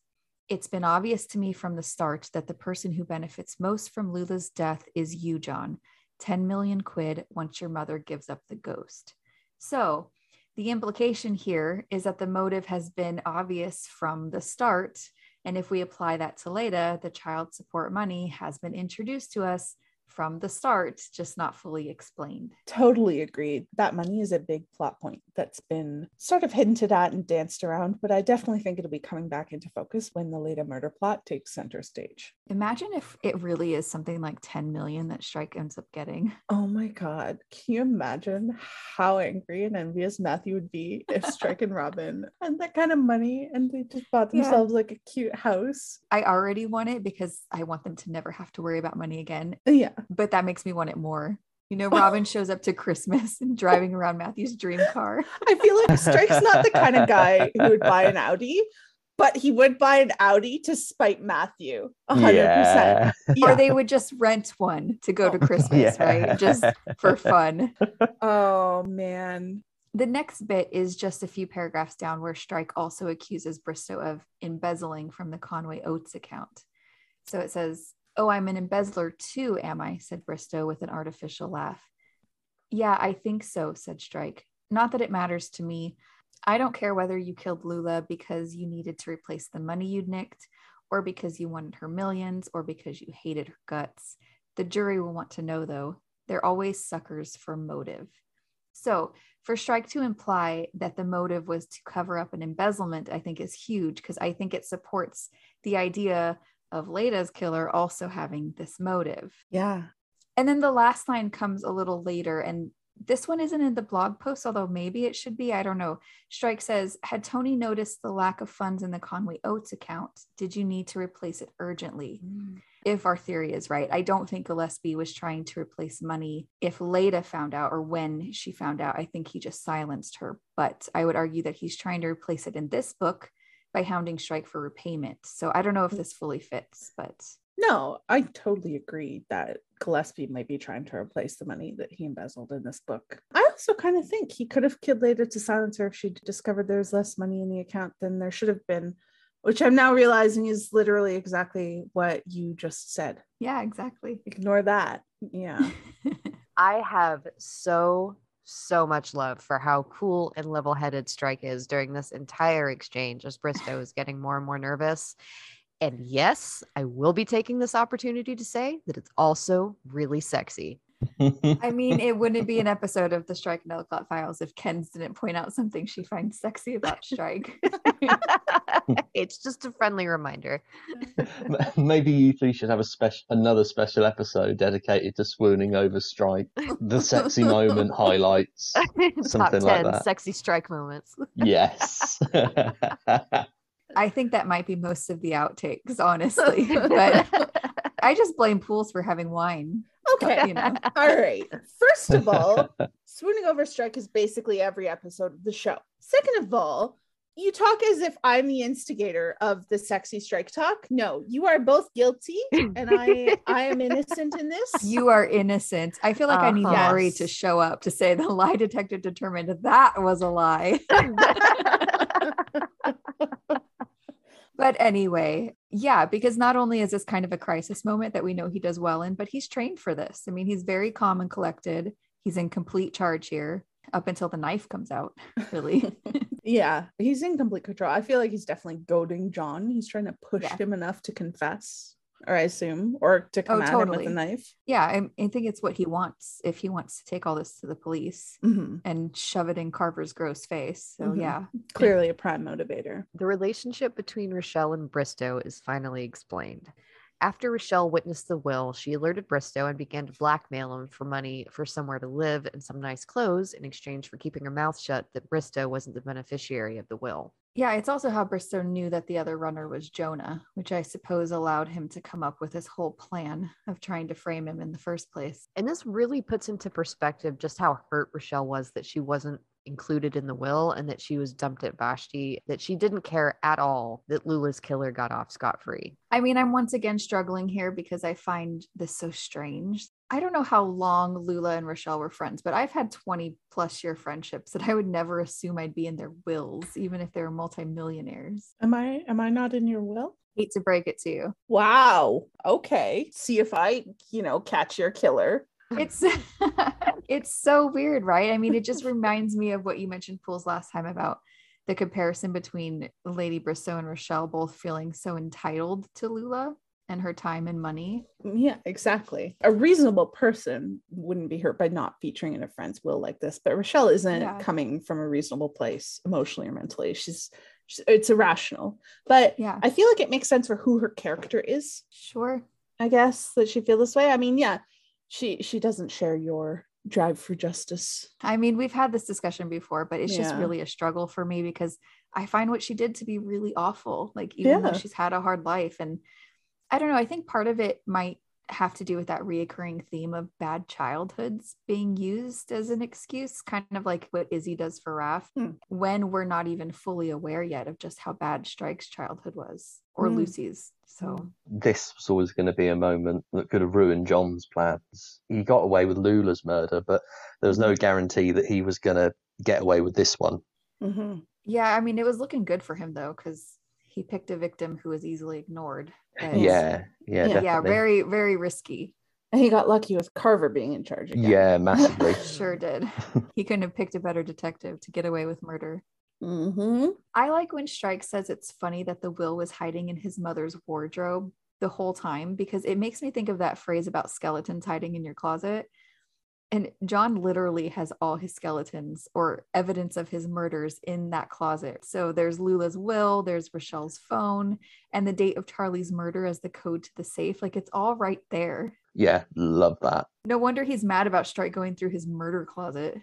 It's been obvious to me from the start that the person who benefits most from Lula's death is you, John. 10 million quid once your mother gives up the ghost. So the implication here is that the motive has been obvious from the start. And if we apply that to Leda, the child support money has been introduced to us from the start, just not fully explained. Totally agreed. That money is a big plot point that's been sort of hinted at and danced around, but I definitely think it'll be coming back into focus when the Leda murder plot takes center stage. Imagine if it really is something like 10 million that Strike ends up getting. Oh my God. Can you imagine how angry and envious Matthew would be if Strike and Robin had that kind of money and they just bought Yeah. themselves like a cute house? I already want it because I want them to never have to worry about money again. Yeah. But that makes me want it more. You know, Robin shows up to Christmas and driving around Matthew's dream car. I feel like Strike's not the kind of guy who would buy an Audi, but he would buy an Audi to spite Matthew. 100%. Yeah. Or they would just rent one to go to oh, Christmas, Yeah. right? Just for fun. Oh man. The next bit is just a few paragraphs down where Strike also accuses Bristow of embezzling from the Conway Oates account. So it says, Oh, I'm an embezzler too, am I? said Bristow with an artificial laugh. Yeah, I think so, said Strike. Not that it matters to me. I don't care whether you killed Lula because you needed to replace the money you'd nicked, or because you wanted her millions, or because you hated her guts. The jury will want to know, though. They're always suckers for motive. So, for Strike to imply that the motive was to cover up an embezzlement, I think is huge because I think it supports the idea of Leda's killer also having this motive. Yeah. And then the last line comes a little later, and this one isn't in the blog post, although maybe it should be. I don't know. Strike says, Had Tony noticed the lack of funds in the Conway Oates account? Did you need to replace it urgently? Mm. If our theory is right, I don't think Gillespie was trying to replace money if Leda found out or when she found out. I think he just silenced her. But I would argue that he's trying to replace it in this book by hounding Strike for repayment. So I don't know if mm. this fully fits, but No, I totally agree that Gillespie might be trying to replace the money that he embezzled in this book. I also kind of think he could have killed Leda to silence her if she discovered there's less money in the account than there should have been, which I'm now realizing is literally exactly what you just said. yeah, exactly. Ignore that. Yeah. I have so so much love for how cool and level-headed Strike is during this entire exchange as Bristow is getting more and more nervous. And yes, I will be taking this opportunity to say that it's also really sexy. I mean, it wouldn't be an episode of the Strike and Ellacott Files if Ken's didn't point out something she finds sexy about Strike. it's just a friendly reminder. Maybe you three should have a special, another special episode dedicated to swooning over Strike. The sexy moment highlights. Top Something like 10 that. sexy strike moments. Yes. I think that might be most of the outtakes, honestly. but I just blame Pools for having wine. Okay. You know. All right. First of all, swooning over strike is basically every episode of the show. Second of all, you talk as if I'm the instigator of the sexy strike talk. No, you are both guilty, and I I am innocent in this. You are innocent. I feel like I need Uh-huh. Maury to show up to say the lie detector determined that was a lie. But anyway, yeah, because not only is this kind of a crisis moment that we know he does well in, but he's trained for this. I mean, he's very calm and collected. He's in complete charge here up until the knife comes out, really. yeah, he's in complete control. I feel like he's definitely goading John. He's trying to push Yeah. him enough to confess, or I assume, or to come Oh, at him with a knife. yeah, I, I think it's what he wants if he wants to take all this to the police Mhm. and shove it in Carver's gross face. So, Mhm. yeah. Clearly a prime motivator. The relationship between Rochelle and Bristow is finally explained. After Rochelle witnessed the will, she alerted Bristow and began to blackmail him for money for somewhere to live and some nice clothes in exchange for keeping her mouth shut that Bristow wasn't the beneficiary of the will. Yeah, it's also how Bristow knew that the other runner was Jonah, which I suppose allowed him to come up with his whole plan of trying to frame him in the first place. And this really puts into perspective just how hurt Rochelle was that she wasn't included in the will and that she was dumped at Vashti, that she didn't care at all that Lula's killer got off scot free. I mean, I'm once again struggling here because I find this so strange. I don't know how long Lula and Rochelle were friends, but I've had 20 plus year friendships that I would never assume I'd be in their wills, even if they were multimillionaires. Am I am I not in your will? Hate to break it to you. Wow. Okay. See if I, you know, catch your killer. It's it's so weird, right? I mean, it just reminds me of what you mentioned Pools last time about the comparison between Lady Bristow and Rochelle both feeling so entitled to Lula and her time and money. Yeah, exactly. A reasonable person wouldn't be hurt by not featuring in a friend's will like this, but Rochelle isn't Yeah. coming from a reasonable place emotionally or mentally. She's, she's it's irrational. But Yeah, I feel like it makes sense for who her character is. sure. I guess that she feel this way. I mean, yeah, she she doesn't share your drive for justice. I mean, we've had this discussion before, but it's just really a struggle for me because I find what she did to be really awful. Like, even Yeah. though she's had a hard life. And I don't know, I think part of it might have to do with that reoccurring theme of bad childhoods being used as an excuse, kind of like what Izzy does for Raph, Hmm. when we're not even fully aware yet of just how bad Strike's childhood was or Hmm. Lucy's. So This was always going to be a moment that could have ruined John's plans. He got away with Lula's murder, but there was no guarantee that he was going to get away with this one. hmm yeah, I mean, it was looking good for him though, because he picked a victim who was easily ignored. But Yeah, yeah, Yeah, definitely. yeah, very, very risky. And he got lucky with Carver being in charge again. Yeah, massively. Sure did. he couldn't have picked a better detective to get away with murder. hmm I like when Strike says it's funny that the will was hiding in his mother's wardrobe the whole time because it makes me think of that phrase about skeletons hiding in your closet. And John literally has all his skeletons or evidence of his murders in that closet. So there's Lula's will, there's Rochelle's phone, and the date of Charlie's murder as the code to the safe. Like it's all right there. Yeah, love that. No wonder he's mad about Strike going through his murder closet.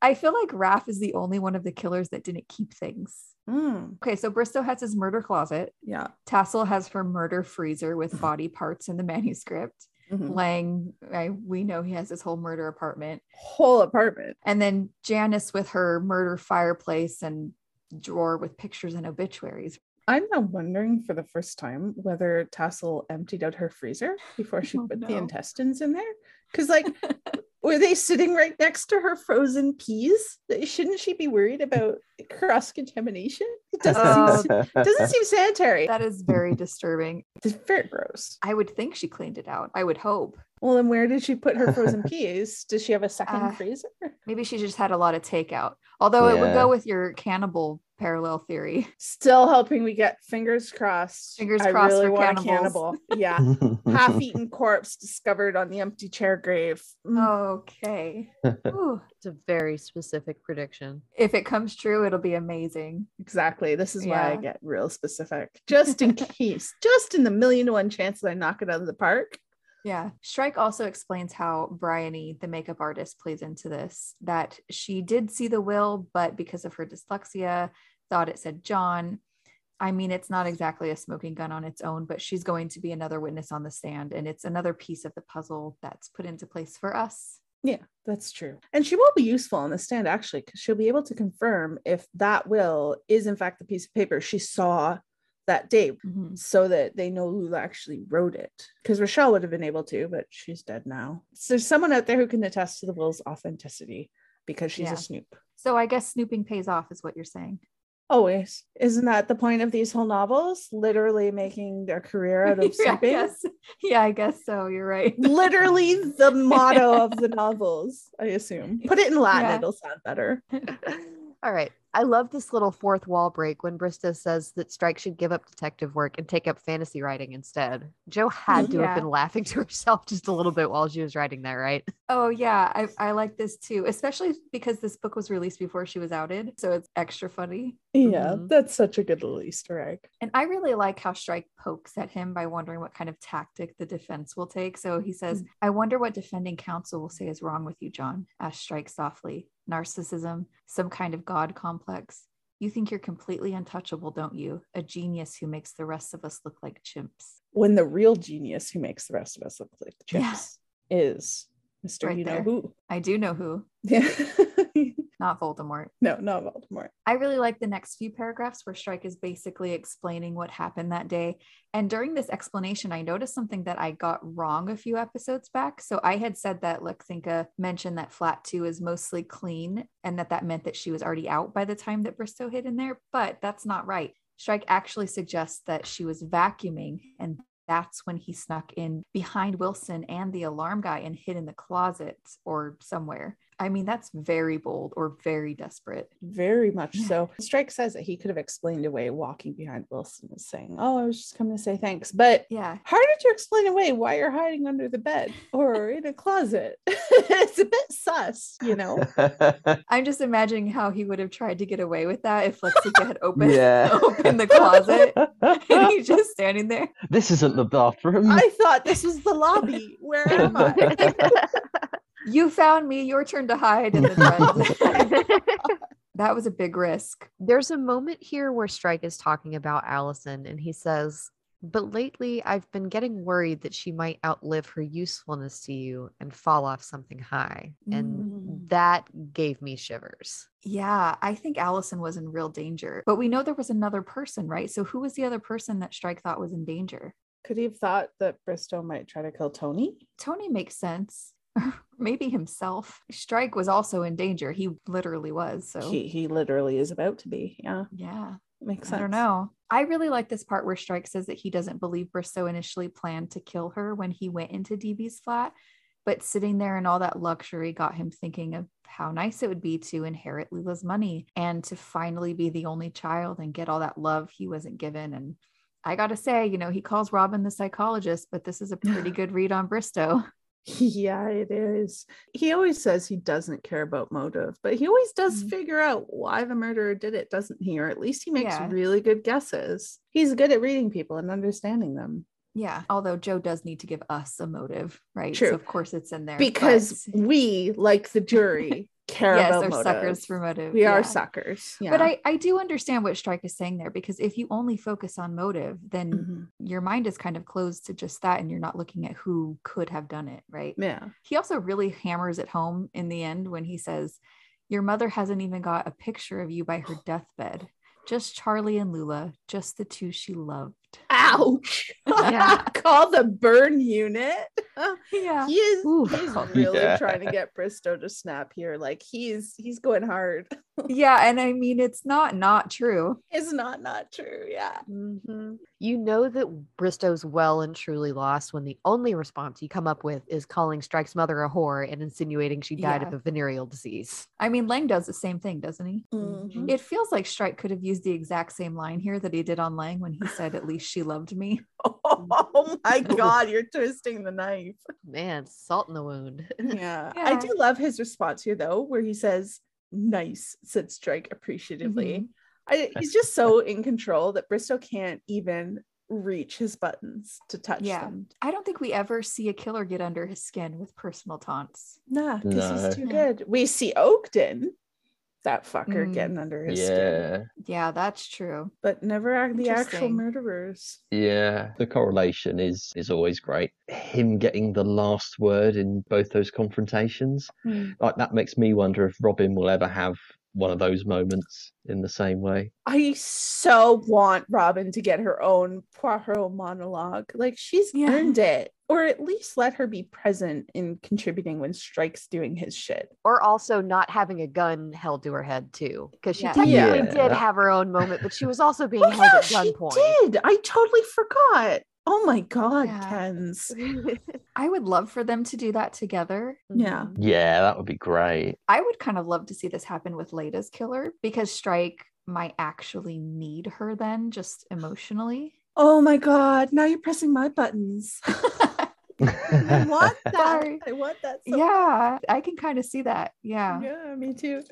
I feel like Raph is the only one of the killers that didn't keep things. Mm, Okay, so Bristow has his murder closet. yeah. Tassel has her murder freezer with body parts in the manuscript. Mhm. Lang, I, we know he has his whole murder apartment. Whole apartment. And then Janice with her murder fireplace and drawer with pictures and obituaries. I'm now wondering for the first time whether Tassel emptied out her freezer before she Oh, put the intestines in there. Because, like, were they sitting right next to her frozen peas? Shouldn't she be worried about cross contamination? It doesn't, Oh. seem, doesn't seem sanitary. That is very disturbing. It's very gross. I would think she cleaned it out. I would hope. Well, then where did she put her frozen peas? Does she have a second Uh, freezer? Maybe she just had a lot of takeout. Although it would go with your cannibal parallel theory. Still hoping we get fingers crossed. Fingers I crossed really for want a cannibal. Yeah. Half-eaten corpse discovered on the empty chair grave. Mm. Okay. Ooh. It's a very specific prediction. If it comes true, it'll be amazing. Exactly. This is why I get real specific. Just in case, just in the million to one chance that I knock it out of the park. Yeah. Strike also explains how Bryony, the makeup artist, plays into this that she did see the will, but because of her dyslexia, thought it said John. I mean, it's not exactly a smoking gun on its own, but she's going to be another witness on the stand. And it's another piece of the puzzle that's put into place for us. Yeah, that's true. And she will be useful on the stand actually, because she'll be able to confirm if that will is in fact the piece of paper she saw that day Mhm. so that they know Lula actually wrote it. Because Rochelle would have been able to, but she's dead now. So there's someone out there who can attest to the will's authenticity because she's Yeah. a snoop. So I guess snooping pays off, is what you're saying. Always. Isn't that the point of these whole novels? Literally making their career out of yeah, I snooping? yeah, I guess so. You're right. Literally the motto of the novels, I assume. Put it in Latin, Yeah. it'll sound better. All right. I love this little fourth wall break when Bristow says that Strike should give up detective work and take up fantasy writing instead. Jo had to Yeah. have been laughing to herself just a little bit while she was writing that, right? Oh yeah, I, I like this too, especially because this book was released before she was outed, so it's extra funny. Yeah, Mhm. that's such a good little Easter egg. And I really like how Strike pokes at him by wondering what kind of tactic the defense will take. So he says, "I wonder what defending counsel will say is wrong with you, John." Asked Strike softly. Narcissism, some kind of god complex. You think you're completely untouchable, don't you? A genius who makes the rest of us look like chimps. When the real genius who makes the rest of us look like Yeah. is Mr. Right you know there. who. I do know who, Yeah. not Voldemort. no, not Voldemort. I really like the next few paragraphs where Strike is basically explaining what happened that day. And during this explanation, I noticed something that I got wrong a few episodes back. So I had said that Lexinka mentioned that flat two is mostly clean and that that meant that she was already out by the time that Bristow hid in there, but that's not right. Strike actually suggests that she was vacuuming and that's when he snuck in behind Wilson and the alarm guy and hid in the closet or somewhere. I mean, that's very bold or very desperate. Very much so. Strike says that he could have explained away walking behind Wilson and saying, Oh, I was just coming to say thanks. But Yeah. how did you explain away why you're hiding under the bed or in a closet? it's a bit sus, you know? I'm just imagining how he would have tried to get away with that if Lexika had opened, yeah. opened the closet and he's just standing there. this isn't the bathroom. I thought this was the lobby. Where am I? You found me. Your turn to hide in the that was a big risk. There's a moment here where Strike is talking about Alison and he says, But lately, I've been getting worried that she might outlive her usefulness to you and fall off something high. And Mm. that gave me shivers. Yeah, I think Alison was in real danger. But we know there was another person, right? So who was the other person that Strike thought was in danger? Could he have thought that Bristow might try to kill Tony? Tony makes sense. Maybe himself. Strike was also in danger. He literally was. So He he literally is about to be. Yeah, yeah. makes sense. I don't know. I really like this part where Strike says that he doesn't believe Bristow initially planned to kill her when he went into DB's flat, but sitting there in all that luxury got him thinking of how nice it would be to inherit Lula's money and to finally be the only child and get all that love he wasn't given. And I got to say, you know, he calls Robin the psychologist, but this is a pretty good read on Bristow. Yeah, it is. He always says he doesn't care about motive, but he always does Mhm. figure out why the murderer did it, doesn't he? Or at least he makes Yeah. really good guesses. He's good at reading people and understanding them. Yeah. Although Jo does need to give us a motive, right? True. So of course it's in there. Because but- we, like the jury, care yes, about motive. suckers for motive. We are suckers. Yeah. But I, I do understand what Strike is saying there because if you only focus on motive, then Mhm. your mind is kind of closed to just that and you're not looking at who could have done it, right? Yeah. He also really hammers it home in the end when he says, Your mother hasn't even got a picture of you by her deathbed. Just Charlie and Lula, just the two she loved. Ouch. Yeah. Call the burn unit. Yeah. He is Oof. he's really Yeah. trying to get Bristow to snap here. Like he's he's going hard. Yeah. And I mean, it's not not true. It's not not true. Yeah. Mhm. You know that Bristow's well and truly lost when the only response you come up with is calling Strike's mother a whore and insinuating she died Yeah. of a venereal disease. I mean, Lang does the same thing, doesn't he? Mhm. It feels like Strike could have used the exact same line here that he did on Lang when he said, At least she loved me. Oh my god, you're twisting the knife. Man, salt in the wound. Yeah. I do love his response here though, where he says, Nice, said Strike appreciatively. Mm-hmm. I, he's just so in control that Bristow can't even reach his buttons to touch Yeah. them. I don't think we ever see a killer get under his skin with personal taunts. Nah, because No. he's too good. We see Oakton, that fucker, Mm. getting under his skin, Yeah, Yeah, that's true. but never are the actual murderers. yeah. The correlation is is always great. Him getting the last word in both those confrontations, like that makes me wonder if Robin will ever have one of those moments in the same way. I so want Robin to get her own Poirot monologue. Like she's Yeah. earned it. Or at least let her be present in contributing when Strike's doing his shit. or also not having a gun held to her head too, because she Yeah. technically Yeah. did have her own moment, but she was also being Oh held yeah, at she gunpoint. did. I totally forgot. Oh my god, Yeah. Kens. I would love for them to do that together. Yeah. Mhm. Yeah, that would be great. I would kind of love to see this happen with Leda's killer because Strike might actually need her then, just emotionally. Oh my god, now you're pressing my buttons. I want that. Sorry. I want that. So yeah, I can kind of see that. Yeah. Yeah, me too.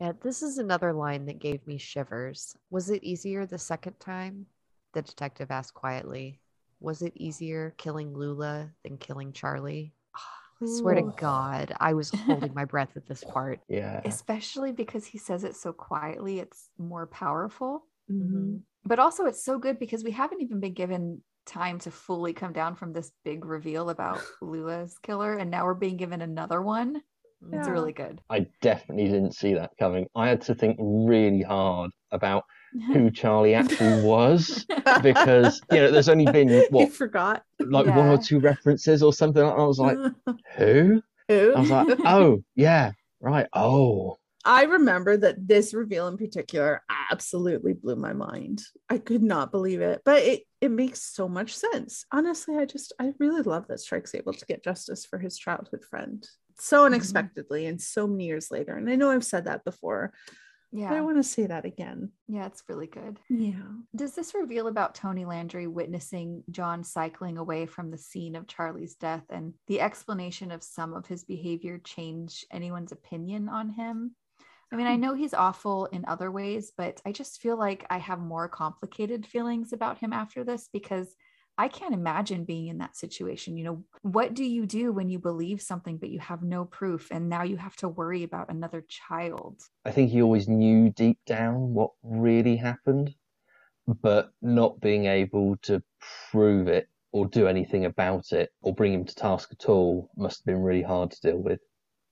Yeah, this is another line that gave me shivers. Was it easier the second time? The detective asked quietly. Was it easier killing Lula than killing Charlie? I swear to God, I was holding my breath at this part. Yeah. Especially because he says it so quietly, it's more powerful. Mhm. But also, it's so good because we haven't even been given time to fully come down from this big reveal about Lula's killer. And now we're being given another one. It's really good. I definitely didn't see that coming. I had to think really hard about who Charlie actually was because you know there's only been You what forgot. like one or two references or something. And I was like, who? Who? I was like, oh yeah, right. Oh, I remember that this reveal in particular absolutely blew my mind. I could not believe it, but it it makes so much sense. Honestly, I just I really love that Strike's able to get justice for his childhood friend so mm-hmm. unexpectedly and so many years later. And I know I've said that before, but I want to say that again. Yeah, it's really good. Yeah. Does this reveal about Tony Landry witnessing John cycling away from the scene of Charlie's death and the explanation of some of his behavior change anyone's opinion on him? I mean, I hmm. know he's awful in other ways, but I just feel like I have more complicated feelings about him after this because I can't imagine being in that situation. You know, what do you do when you believe something but you have no proof and now you have to worry about another child? I think he always knew deep down what really happened, but not being able to prove it or do anything about it or bring him to task at all must have been really hard to deal with.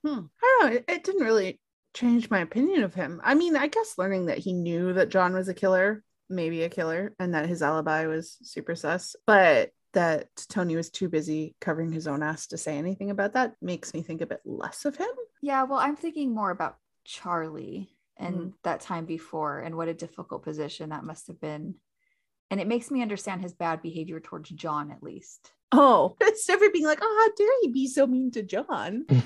Hmm. I don't know. It, it didn't really change my opinion of him. I mean, I guess learning that he knew that John was a killer, maybe a killer, and that his alibi was super sus, but that Tony was too busy covering his own ass to say anything about that makes me think a bit less of him. Yeah, well, I'm thinking more about Charlie and Mhm. that time before and what a difficult position that must have been. And it makes me understand his bad behavior towards John, at least. Oh, instead of being like, oh, how dare he be so mean to John?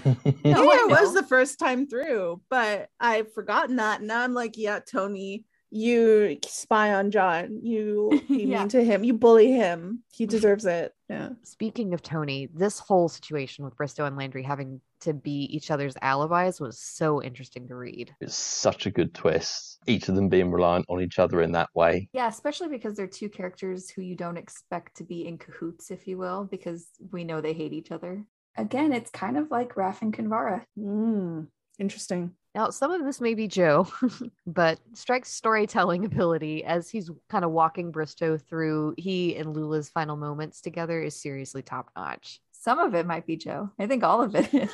No, yeah, I it was the first time through, but I've forgotten that. Now I'm like, yeah, Tony, you spy on John. You be Yeah. mean to him. You bully him. He deserves it. Yeah. Speaking of Tony, this whole situation with Bristow and Landry having to be each other's alibis was so interesting to read. it's such a good twist. Each of them being reliant on each other in that way. Yeah, especially because they're two characters who you don't expect to be in cahoots, if you will, because we know they hate each other. Again, it's kind of like Raph and Kinvara. Mm, interesting. Now, some of this may be Jo, but Strike's storytelling ability as he's kind of walking Bristow through he and Lula's final moments together is seriously top notch. Some of it might be Jo. I think all of it is.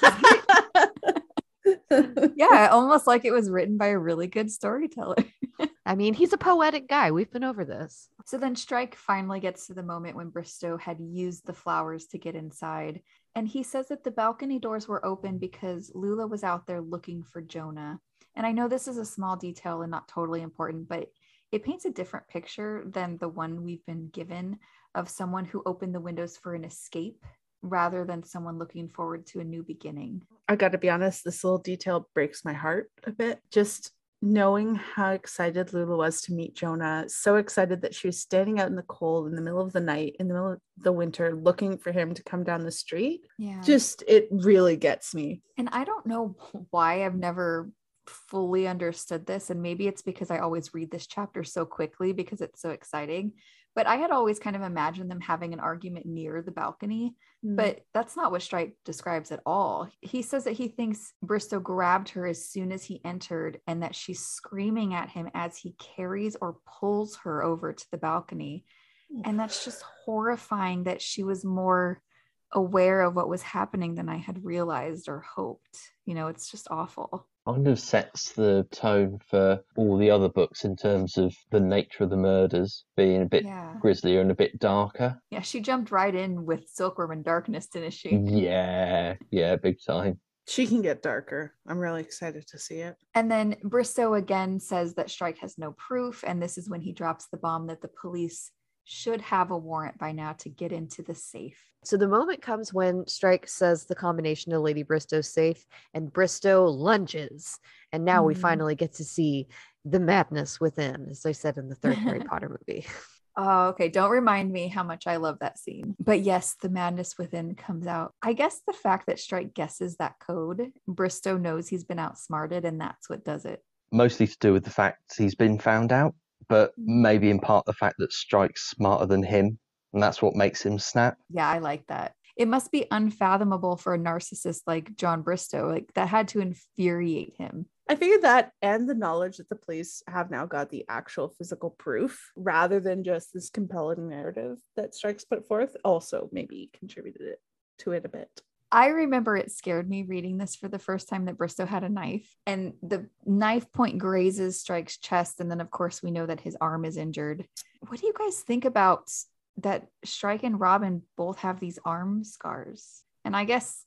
yeah, almost like it was written by a really good storyteller. I mean, he's a poetic guy. We've been over this. So then Strike finally gets to the moment when Bristow had used the flowers to get inside. And he says that the balcony doors were open because Lula was out there looking for Jonah. And I know this is a small detail and not totally important, but it paints a different picture than the one we've been given of someone who opened the windows for an escape rather than someone looking forward to a new beginning. I got to be honest, this little detail breaks my heart a bit. Just knowing how excited Lula was to meet Jonah, so excited that she was standing out in the cold in the middle of the night, in the middle of the winter, looking for him to come down the street. Yeah. Just, it really gets me. And I don't know why I've never fully understood this. And maybe it's because I always read this chapter so quickly because it's so exciting. But I had always kind of imagined them having an argument near the balcony, Mm. but that's not what Strike describes at all. He says that he thinks Bristow grabbed her as soon as he entered and that she's screaming at him as he carries or pulls her over to the balcony. And that's just horrifying that she was more aware of what was happening than I had realized or hoped. You know, it's just awful. Kind of sets the tone for all the other books in terms of the nature of the murders being a bit Yeah. grislier and a bit darker. Yeah, she jumped right in with Silkworm and Darkness, didn't she? Yeah, yeah, big time. she can get darker. I'm really excited to see it. And then Bristow again says that Strike has no proof. And this is when he drops the bomb that the police should have a warrant by now to get into the safe. So the moment comes when Strike says the combination to Lady Bristow's safe, and Bristow lunges. And now we Mhm. finally get to see the madness within, as I said in the third Harry Potter movie. Oh, okay. Don't remind me how much I love that scene. But yes, the madness within comes out. I guess the fact that Strike guesses that code, Bristow knows he's been outsmarted, and that's what does it. Mostly to do with the fact he's been found out, but maybe in part the fact that Strike's smarter than him, and that's what makes him snap. Yeah, I like that. It must be unfathomable for a narcissist like John Bristow. Like that had to infuriate him. I figured that and the knowledge that the police have now got the actual physical proof rather than just this compelling narrative that Strikes put forth also maybe contributed it to it a bit. I remember it scared me reading this for the first time that Bristow had a knife and the knife point grazes Strike's chest. And then, of course, we know that his arm is injured. What do you guys think about that Strike and Robin both have these arm scars? And I guess,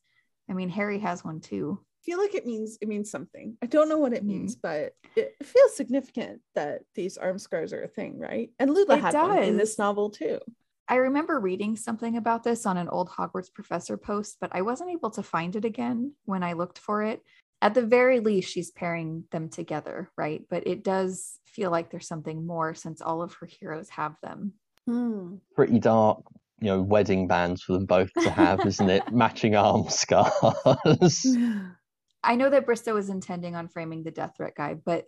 I mean, Harry has one too. I feel like it means it means something. I don't know what it Mhm. means, but it feels significant that these arm scars are a thing, right? And Lula It had one in this novel too. I remember reading something about this on an old Hogwarts professor post, but I wasn't able to find it again when I looked for it. At the very least, she's pairing them together, right? But it does feel like there's something more since all of her heroes have them. Hmm. Pretty dark, you know, wedding bands for them both to have, isn't it? Matching arm scars. I know that Bristow is intending on framing the death threat guy, but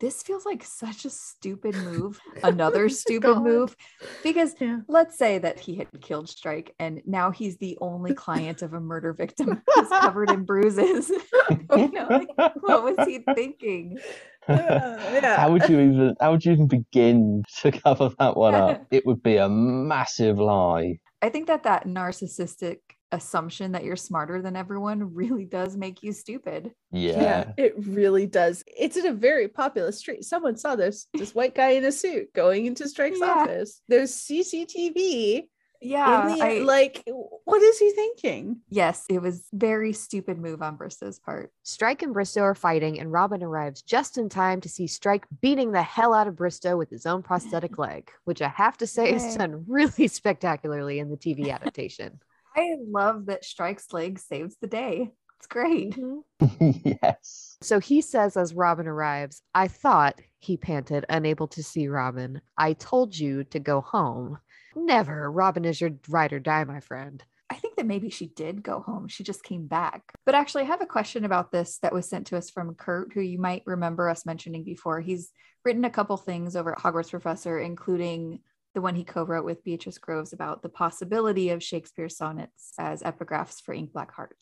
this feels like such a stupid move, another oh stupid God. move. Because Yeah. let's say that he had killed Strike and now he's the only client of a murder victim who's covered in bruises. You know, like, what was he thinking? yeah. How would you even how would you even begin to cover that one up? It would be a massive lie. I think that that narcissistic assumption that you're smarter than everyone really does make you stupid. Yeah. it really does. It's in a very populous street. Someone saw this this white guy in a suit going into Strike's Yeah. office. There's CCTV. Yeah. the- I- like, what is he thinking? yes, it was very stupid move on Bristow's part. Strike and Bristow are fighting, and Robin arrives just in time to see Strike beating the hell out of Bristow with his own prosthetic leg, which I have to say is done really spectacularly in the TV adaptation. I love that Strike's leg saves the day. It's great. Mm-hmm. yes. So he says as Robin arrives, I thought, he panted, unable to see Robin. I told you to go home. Never. Robin is your ride or die, my friend. I think that maybe she did go home. She just came back. But actually, I have a question about this that was sent to us from Kurt, who you might remember us mentioning before. He's written a couple things over at Hogwarts Professor, including the one he co wrote with Beatrice Groves about the possibility of Shakespeare's sonnets as epigraphs for Ink Black Heart.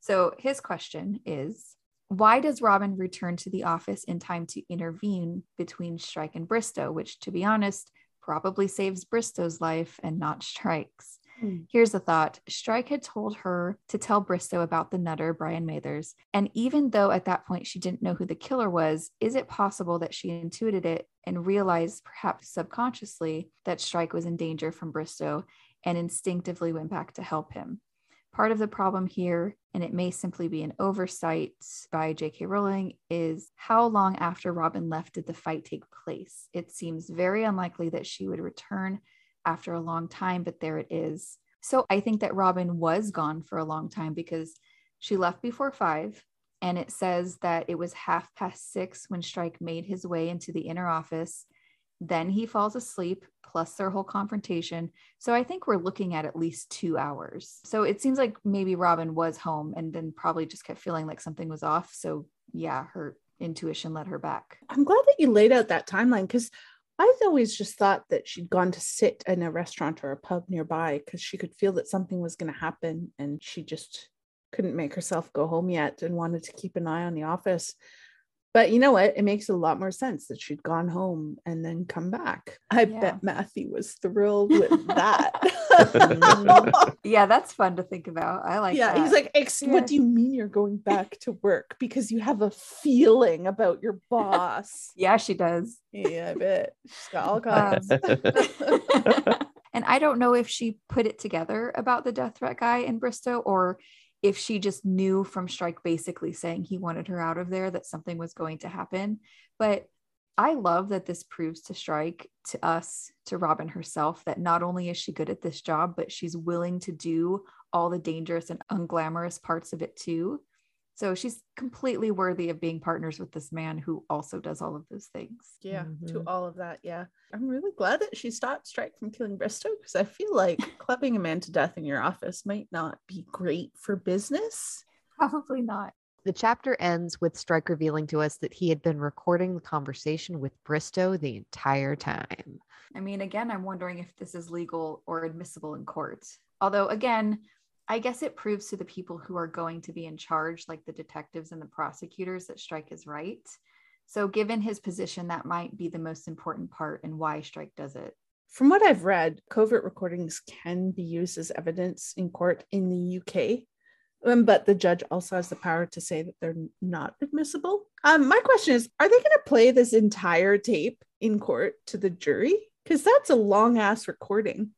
So his question is why does Robin return to the office in time to intervene between Strike and Bristow, which, to be honest, probably saves Bristow's life and not Strike's? Hmm. Here's a thought Strike had told her to tell Bristow about the nutter, Brian Mathers. And even though at that point she didn't know who the killer was, is it possible that she intuited it and realized, perhaps subconsciously, that Strike was in danger from Bristow and instinctively went back to help him? Part of the problem here, and it may simply be an oversight by J.K. Rowling, is how long after Robin left did the fight take place? It seems very unlikely that she would return after a long time, but there it is. So I think that Robin was gone for a long time because she left before five. And it says that it was half past six when Strike made his way into the inner office. Then he falls asleep, plus their whole confrontation. So I think we're looking at at least two hours. So it seems like maybe Robin was home and then probably just kept feeling like something was off. So yeah, her intuition led her back. I'm glad that you laid out that timeline because I've always just thought that she'd gone to sit in a restaurant or a pub nearby because she could feel that something was going to happen and she just couldn't make herself go home yet and wanted to keep an eye on the office. But you know what? It makes a lot more sense that she'd gone home and then come back. I Yeah. bet Matthew was thrilled with that. Yeah, that's fun to think about. I like yeah, that. he's like, Ex- Yeah. what do you mean you're going back to work because you have a feeling about your boss? yeah, she does. yeah, I bet she's got all Um, kinds. and I don't know if she put it together about the death threat guy in Bristow or if she just knew from Strike basically saying he wanted her out of there that something was going to happen. But I love that this proves to Strike, to us, to Robin herself, that not only is she good at this job, but she's willing to do all the dangerous and unglamorous parts of it too. So she's completely worthy of being partners with this man who also does all of those things. yeah, to Mhm. all of that. Yeah. I'm really glad that she stopped Strike from killing Bristow because I feel like clubbing a man to death in your office might not be great for business. Probably not. The chapter ends with Strike revealing to us that he had been recording the conversation with Bristow the entire time. I mean, again, I'm wondering if this is legal or admissible in court. Although, again, I guess it proves to the people who are going to be in charge, like the detectives and the prosecutors, that Strike is right. So, given his position, that might be the most important part and why Strike does it. From what I've read, covert recordings can be used as evidence in court in the UK. Um, but the judge also has the power to say that they're not admissible. Um, my question is Are they going to play this entire tape in court to the jury? Because that's a long ass recording.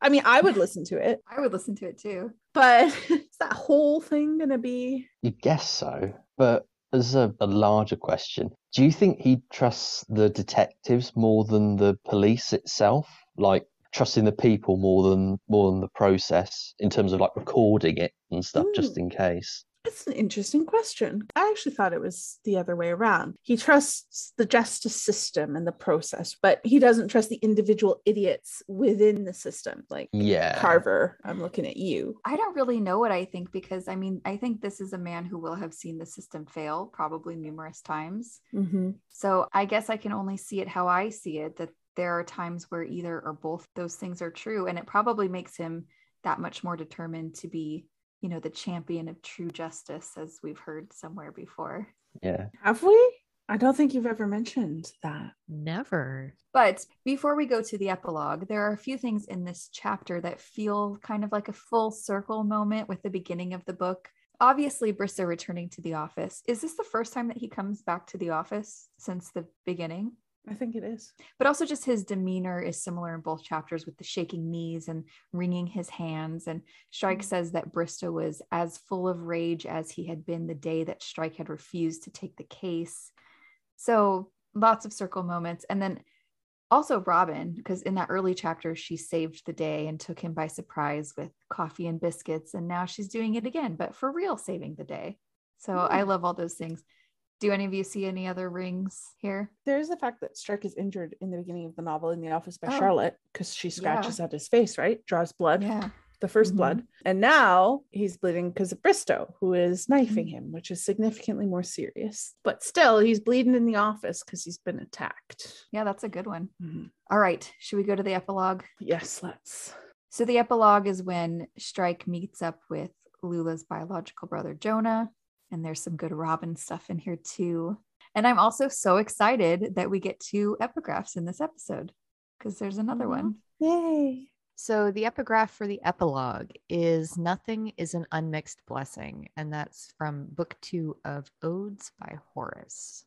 I mean, I would listen to it, I would listen to it too. but is that whole thing going to be? You guess so, but as a, a larger question, do you think he trusts the detectives more than the police itself? Like trusting the people more than more than the process in terms of like recording it and stuff, just Mm. in case. That's an interesting question. I actually thought it was the other way around. He trusts the justice system and the process, but he doesn't trust the individual idiots within the system. Like Yeah. Carver, I'm looking at you. I don't really know what I think because I mean, I think this is a man who will have seen the system fail probably numerous times. Mm-hmm. So I guess I can only see it how I see it that there are times where either or both those things are true. And it probably makes him that much more determined to be, you know, the champion of true justice, as we've heard somewhere before. Yeah. Have we? I don't think you've ever mentioned that. Never. But before we go to the epilogue, there are a few things in this chapter that feel kind of like a full circle moment with the beginning of the book. Obviously, Bristow returning to the office. Is this the first time that he comes back to the office since the beginning? I think it is. But also, just his demeanor is similar in both chapters with the shaking knees and wringing his hands. And Strike Mhm. says that Bristow was as full of rage as he had been the day that Strike had refused to take the case. So, lots of circle moments. And then also Robin, because in that early chapter, she saved the day and took him by surprise with coffee and biscuits. And now she's doing it again, but for real, saving the day. So, I love all those things. Do any of you see any other rings here? There's the fact that Strike is injured in the beginning of the novel in the office by Oh. Charlotte because she scratches at his face, right? Draws blood, Yeah. the 1st Mhm. blood. And now he's bleeding because of Bristow, who is knifing him, which is significantly more serious. But still, he's bleeding in the office because he's been attacked. Yeah, that's a good one. Mhm. All right. Should we go to the epilogue? Yes, let's. So, the epilogue is when Strike meets up with Lula's biological brother, Jonah. And there's some good Robin stuff in here, too. And I'm also so excited that we get two epigraphs in this episode because there's another one. Yay. So the epigraph for the epilogue is Nothing is an Unmixed Blessing, and that's from book two of Odes by Horace.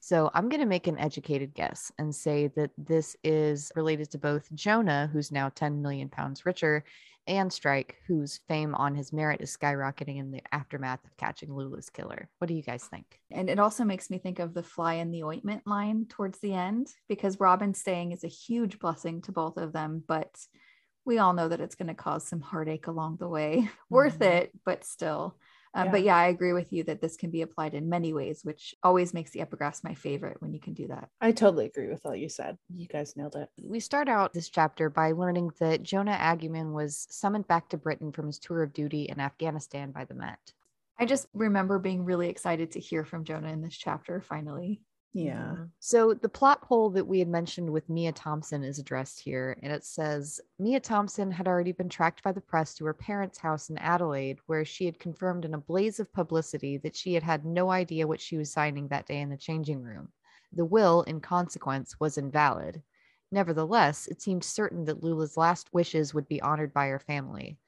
So I'm going to make an educated guess and say that this is related to both Jonah, who's now 10 million pounds richer, and Strike, whose fame on his merit is skyrocketing in the aftermath of catching Lula's killer. What do you guys think? And it also makes me think of the fly in the ointment line towards the end because Robin staying is a huge blessing to both of them, but we all know that it's going to cause some heartache along the way. Worth Mhm. it, but still. Um, But yeah, I agree with you that this can be applied in many ways, which always makes the epigraphs my favorite when you can do that. I totally agree with all you said. You guys nailed it. We start out this chapter by learning that Jonah Agyeman was summoned back to Britain from his tour of duty in Afghanistan by the Met. I just remember being really excited to hear from Jonah in this chapter finally. Yeah. Mhm. So the plot hole that we had mentioned with Mia Thompson is addressed here, and it says Mia Thompson had already been tracked by the press to her parents' house in Adelaide, where she had confirmed in a blaze of publicity that she had had no idea what she was signing that day in the changing room. The will, in consequence, was invalid. Nevertheless, it seemed certain that Lula's last wishes would be honored by her family.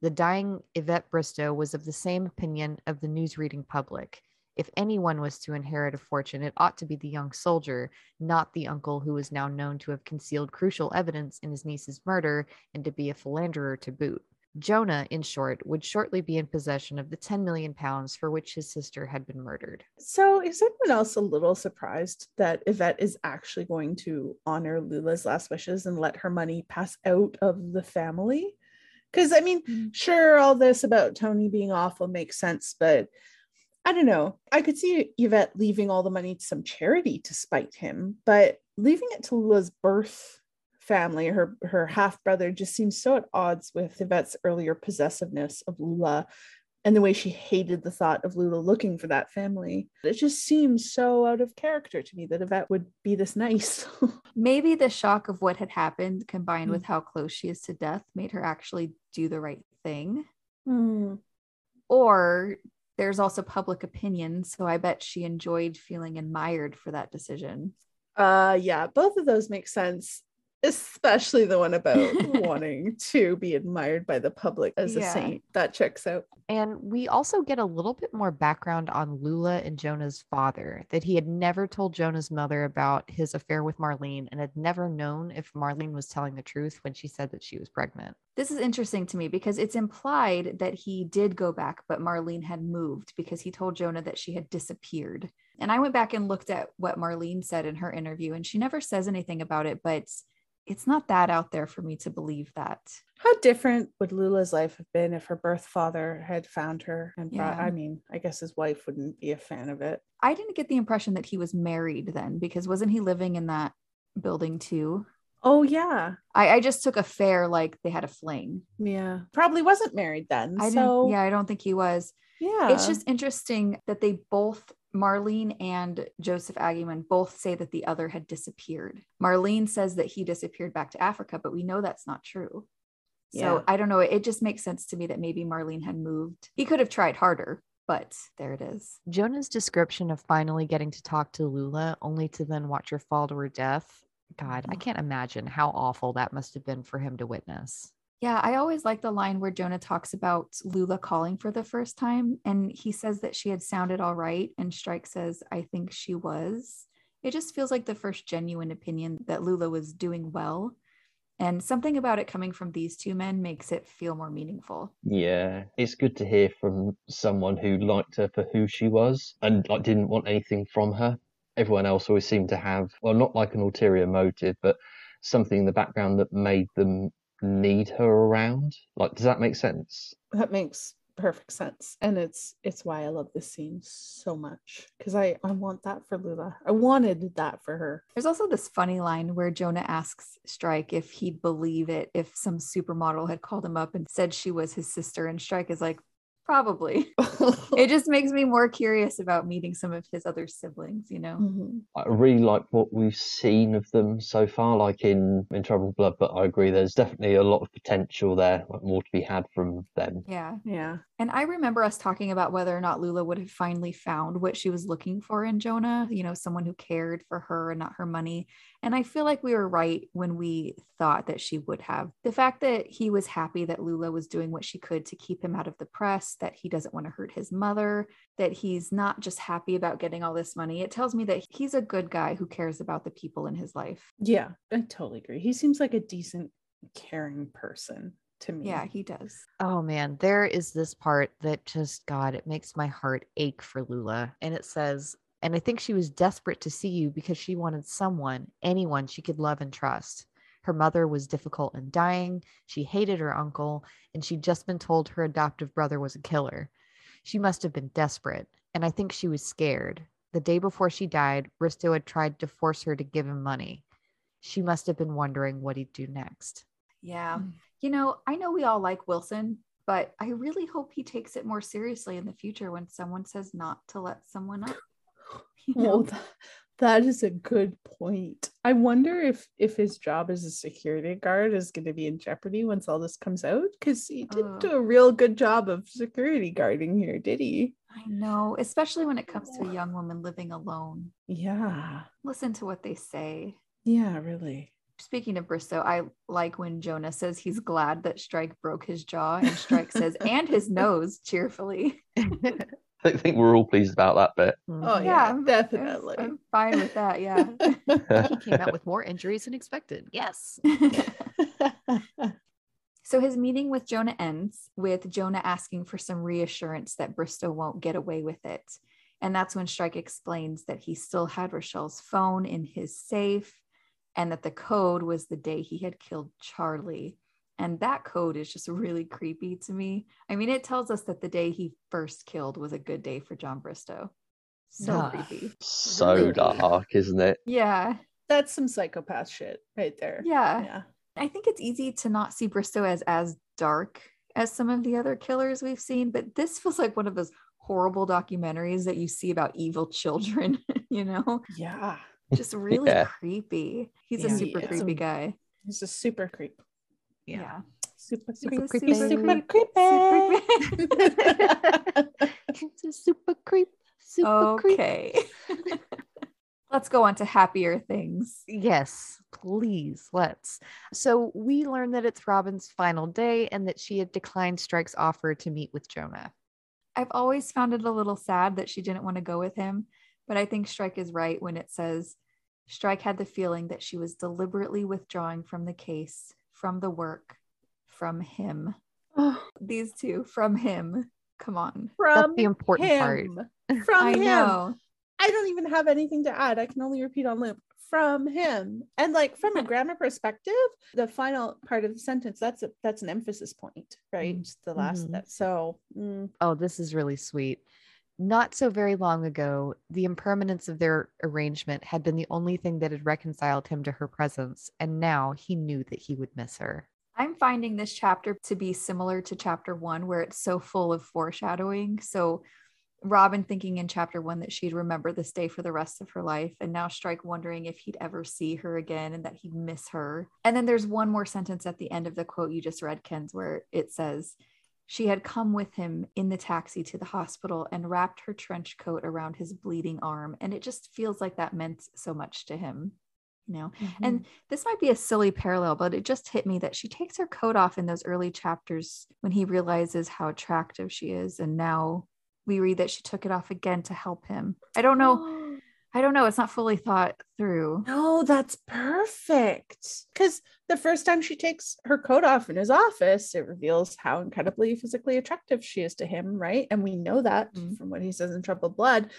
The dying Yvette Bristow was of the same opinion of the news reading public if anyone was to inherit a fortune, it ought to be the young soldier, not the uncle who was now known to have concealed crucial evidence in his niece's murder and to be a philanderer to boot. Jonah, in short, would shortly be in possession of the 10 million pounds for which his sister had been murdered. So, is anyone else a little surprised that Yvette is actually going to honor Lula's last wishes and let her money pass out of the family? Because, I mean, Mm. sure, all this about Tony being awful makes sense, but I don't know. I could see Yvette leaving all the money to some charity to spite him, but leaving it to Lula's birth family, her her half brother, just seems so at odds with Yvette's earlier possessiveness of Lula and the way she hated the thought of Lula looking for that family. It just seems so out of character to me that Yvette would be this nice. Maybe the shock of what had happened combined Mm. with how close she is to death made her actually do the right thing. Hmm. Or there's also public opinion. So I bet she enjoyed feeling admired for that decision. Uh yeah, both of those make sense, especially the one about wanting to be admired by the public as a saint. That checks out. And we also get a little bit more background on Lula and Jonah's father, that he had never told Jonah's mother about his affair with Marlene and had never known if Marlene was telling the truth when she said that she was pregnant. This is interesting to me because it's implied that he did go back, but Marlene had moved because he told Jonah that she had disappeared. And I went back and looked at what Marlene said in her interview, and she never says anything about it, but it's not that out there for me to believe that. How different would Lula's life have been if her birth father had found her and brought, Yeah. I mean, I guess his wife wouldn't be a fan of it. I didn't get the impression that he was married then because wasn't he living in that building too? Oh yeah. I, I just took a fair like they had a fling. Yeah. Probably wasn't married then. I so didn't, yeah, I don't think he was. yeah. It's just interesting that they both, Marlene and Joseph Agyeman, both say that the other had disappeared. Marlene says that he disappeared back to Africa, but we know that's not true. So Yeah. I don't know. It just makes sense to me that maybe Marlene had moved. He could have tried harder, but there it is. Jonah's description of finally getting to talk to Lula only to then watch her fall to her death. God, I Mhm. can't imagine how awful that must have been for him to witness. Yeah, I always like the line where Jonah talks about Lula calling for the first time. And he says that she had sounded all right. And Strike says, I think she was. It just feels like the first genuine opinion that Lula was doing well. And something about it coming from these two men makes it feel more meaningful. Yeah, it's good to hear from someone who liked her for who she was and like didn't want anything from her. Everyone else always seemed to have, well, not like an ulterior motive, but something in the background that made them need her around. Like, does that make sense? That makes perfect sense. And it's it's why I love this scene so much. Because I, I want that for Lula. I wanted that for her. There's also this funny line where Jonah asks Strike if he'd believe it if some supermodel had called him up and said she was his sister. And Strike is like, probably. it just makes me more curious about meeting some of his other siblings, you know? Mhm. I really like what we've seen of them so far, like in in Troubled Blood. But I agree, there's definitely a lot of potential there, like more to be had from them. Yeah. Yeah. And I remember us talking about whether or not Lula would have finally found what she was looking for in Jonah, you know, someone who cared for her and not her money. And I feel like we were right when we thought that she would have. The fact that he was happy that Lula was doing what she could to keep him out of the press, that he doesn't want to hurt his mother, that he's not just happy about getting all this money, it tells me that he's a good guy who cares about the people in his life. Yeah, I totally agree. He seems like a decent, caring person to me. Yeah, he does. Oh man, there is this part that just, God, it makes my heart ache for Lula. And it says, and I think she was desperate to see you because she wanted someone, anyone she could love and trust. Her mother was difficult and dying. She hated her uncle, and she'd just been told her adoptive brother was a killer. She must have been desperate, and I think she was scared. The day before she died, Bristow had tried to force her to give him money. She must have been wondering what he'd do next. Yeah. Mm. You know, I know we all like Wilson, but I really hope he takes it more seriously in the future when someone says not to let someone up. You know? Well, th- that is a good point. I wonder if if his job as a security guard is going to be in jeopardy once all this comes out because he didn't Ugh. do a real good job of security guarding here, did he? I know, especially when it comes to a young woman living alone. Yeah. Listen to what they say. Yeah, really. Speaking of Bristow, I like when Jonah says he's glad that Strike broke his jaw, and Strike says, and his nose cheerfully. I think we're all pleased about that bit. Oh Mhm. yeah, definitely. I'm fine with that. Yeah. he came out with more injuries than expected. Yes. So his meeting with Jonah ends with Jonah asking for some reassurance that Bristow won't get away with it. And that's when Strike explains that he still had Rochelle's phone in his safe and that the code was the day he had killed Charlie. And that code is just really creepy to me. I mean, it tells us that the day he first killed was a good day for John Bristow. So Ugh. creepy. So dark, isn't it? Yeah. That's some psychopath shit right there. Yeah. Yeah. I think it's easy to not see Bristow as as dark as some of the other killers we've seen, but this feels like one of those horrible documentaries that you see about evil children, you know? Yeah. Just really Yeah. creepy. He's a super yeah. creepy guy. He's a super creep. Yeah. Super He's a creepy, super, super super creepy. It's a super creep. Super creep. okay. Let's go on to happier things. Yes, please, let's. So we learned that it's Robin's final day and that she had declined Strike's offer to meet with Jonah. I've always found it a little sad that she didn't want to go with him, but I think Strike is right when it says Strike had the feeling that she was deliberately withdrawing from the case, from the work, from him. Oh, These two, from him. Come on. from the important part. him. From I him. know. I don't even have anything to add. I can only repeat on loop from him. And like from a grammar perspective, the final part of the sentence, that's a that's an emphasis point, right? Mhm. The last Mhm. that so mm, Oh, this is really sweet. Not so very long ago, the impermanence of their arrangement had been the only thing that had reconciled him to her presence, and now he knew that he would miss her. I'm finding this chapter to be similar to chapter one, where it's so full of foreshadowing. So, Robin thinking in chapter one that she'd remember this day for the rest of her life, and now Strike wondering if he'd ever see her again and that he'd miss her. And then there's one more sentence at the end of the quote you just read, Ken's, where it says, she had come with him in the taxi to the hospital and wrapped her trench coat around his bleeding arm. And it just feels like that meant so much to him, you know? Mm-hmm. And this might be a silly parallel, but it just hit me that she takes her coat off in those early chapters when he realizes how attractive she is. And now we read that she took it off again to help him. I don't know. I don't know. It's not fully thought through. No, that's perfect. Because the first time she takes her coat off in his office, it reveals how incredibly physically attractive she is to him, right? And we know that Mhm. from what he says in Troubled Blood.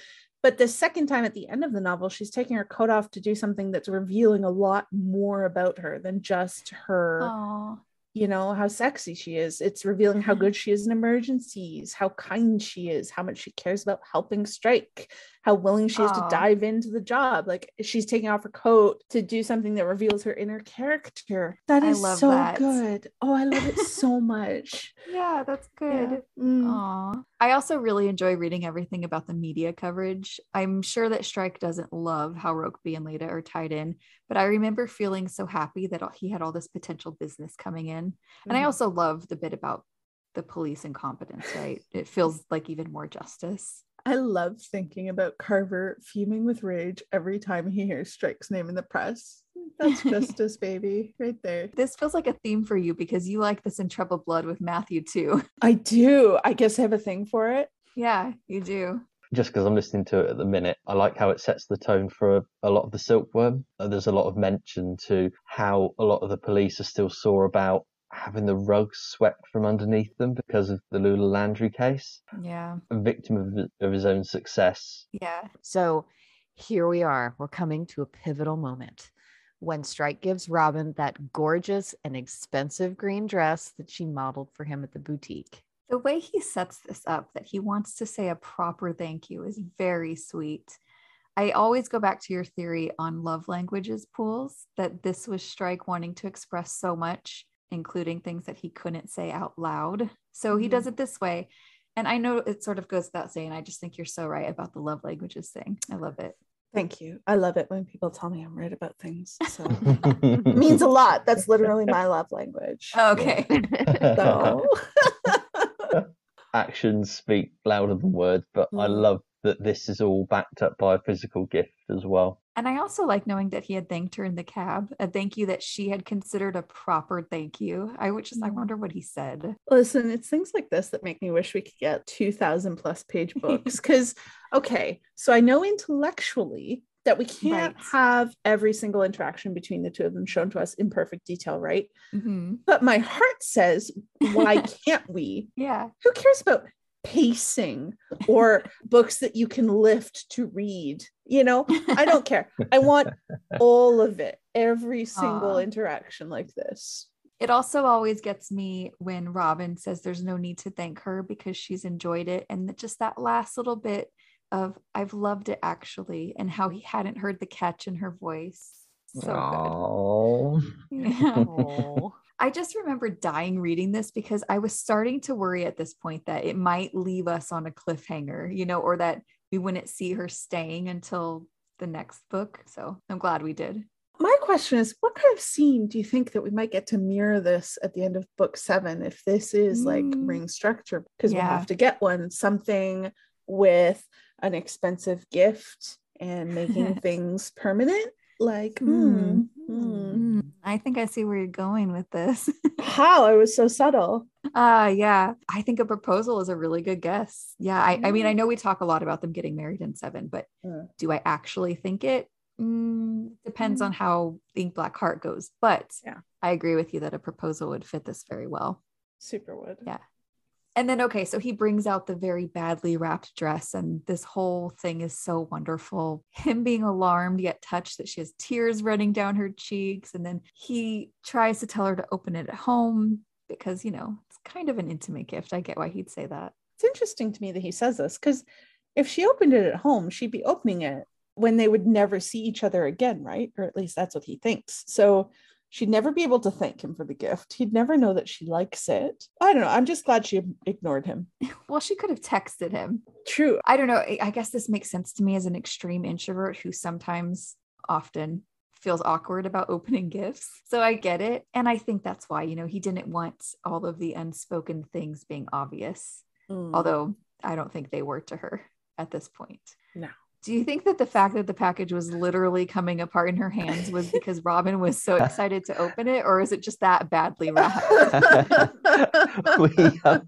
But the second time at the end of the novel, she's taking her coat off to do something that's revealing a lot more about her than just her Oh, you know how sexy she is it's revealing how good she is in emergencies how kind she is how much she cares about helping strike how willing she is to dive into the job like she's taking off her coat to do something that reveals her inner character That I is so that. good oh i love it so much yeah, that's good. Yeah. Mm. Aw. I also really enjoy reading everything about the media coverage. I'm sure that Strike doesn't love how Rokeby and Leda are tied in, but I remember feeling so happy that he had all this potential business coming in. And I Mhm. also love the bit about the police incompetence, right? It feels like even more justice. I love thinking about Carver fuming with rage every time he hears Strike's name in the press. That's justice, baby, right there. This feels like a theme for you because you like this in Troubled Blood with Matthew too. I do. I guess I have a thing for it. yeah, you do. just because I'm listening to it at the minute, I like how it sets the tone for a, a lot of the silkworm. Uh, There's a lot of mention to how a lot of the police are still sore about having the rugs swept from underneath them because of the Lula Landry case. Yeah. A victim of, of his own success. Yeah. So here we are. We're coming to a pivotal moment when Strike gives Robin that gorgeous and expensive green dress that she modeled for him at the boutique. The way he sets this up, that he wants to say a proper thank you, is very sweet. I always go back to your theory on love languages pools, that this was Strike wanting to express so much, including things that he couldn't say out loud. So he does it this way. And I know it sort of goes without saying, I just think you're so right about the love languages thing. I love it. Thank you. I love it when people tell me I'm right about things. So it means a lot. That's literally my love language. Okay. So Actions speak louder than words, but I Mm. love that this is all backed up by a physical gift as well. And I also like knowing that he had thanked her in the cab, a thank you that she had considered a proper thank you. I would just, I Mm. wonder what he said. listen, it's things like this that make me wish we could get 2000 plus page books. Because, okay, so I know intellectually that we can't Right. have every single interaction between the two of them shown to us in perfect detail, right? Mhm. But my heart says, why can't we? Yeah. Who cares about pacing or books that you can lift to read? You know, I don't care. I want all of it, every single Aw. interaction like this. It also always gets me when Robin says there's no need to thank her because she's enjoyed it. And just that last little bit of I've loved it actually, and how he hadn't heard the catch in her voice. So good. Yeah. I just remember dying reading this because I was starting to worry at this point that it might leave us on a cliffhanger, you know, or that we wouldn't see her staying until the next book. So I'm glad we did. My question is, what kind of scene do you think that we might get to mirror this at the end of book seven if this is like Mm. ring structure? Because we'll have to get one, something with an expensive gift and making things permanent. Like, Hmm. mm, mm. Mm, I think I see where you're going with this. how It was so subtle. Ah, yeah. I think a proposal is a really good guess. Yeah. I, I mean, I know we talk a lot about them getting married in seven, but Mm. do I actually think it? Mm, depends on how Ink Black Heart goes. But Yeah. I agree with you that a proposal would fit this very well. Super would. Yeah. And then, okay, so he brings out the very badly wrapped dress, and this whole thing is so wonderful. Him being alarmed yet touched that she has tears running down her cheeks. And then he tries to tell her to open it at home because, you know, it's kind of an intimate gift. I get why he'd say that. It's interesting to me that he says this because if she opened it at home, she'd be opening it when they would never see each other again, right? Or at least that's what he thinks. So she'd never be able to thank him for the gift. He'd never know that she likes it. I don't know. I'm just glad she ignored him. Well, she could have texted him. True. I don't know. I guess this makes sense to me as an extreme introvert who sometimes, often feels awkward about opening gifts. So I get it. And I think that's why, you know, he didn't want all of the unspoken things being obvious, Mm. although I don't think they were to her at this point. No. Do you think that the fact that the package was literally coming apart in her hands was because Robin was so excited to open it, or is it just that badly wrapped? we, uh,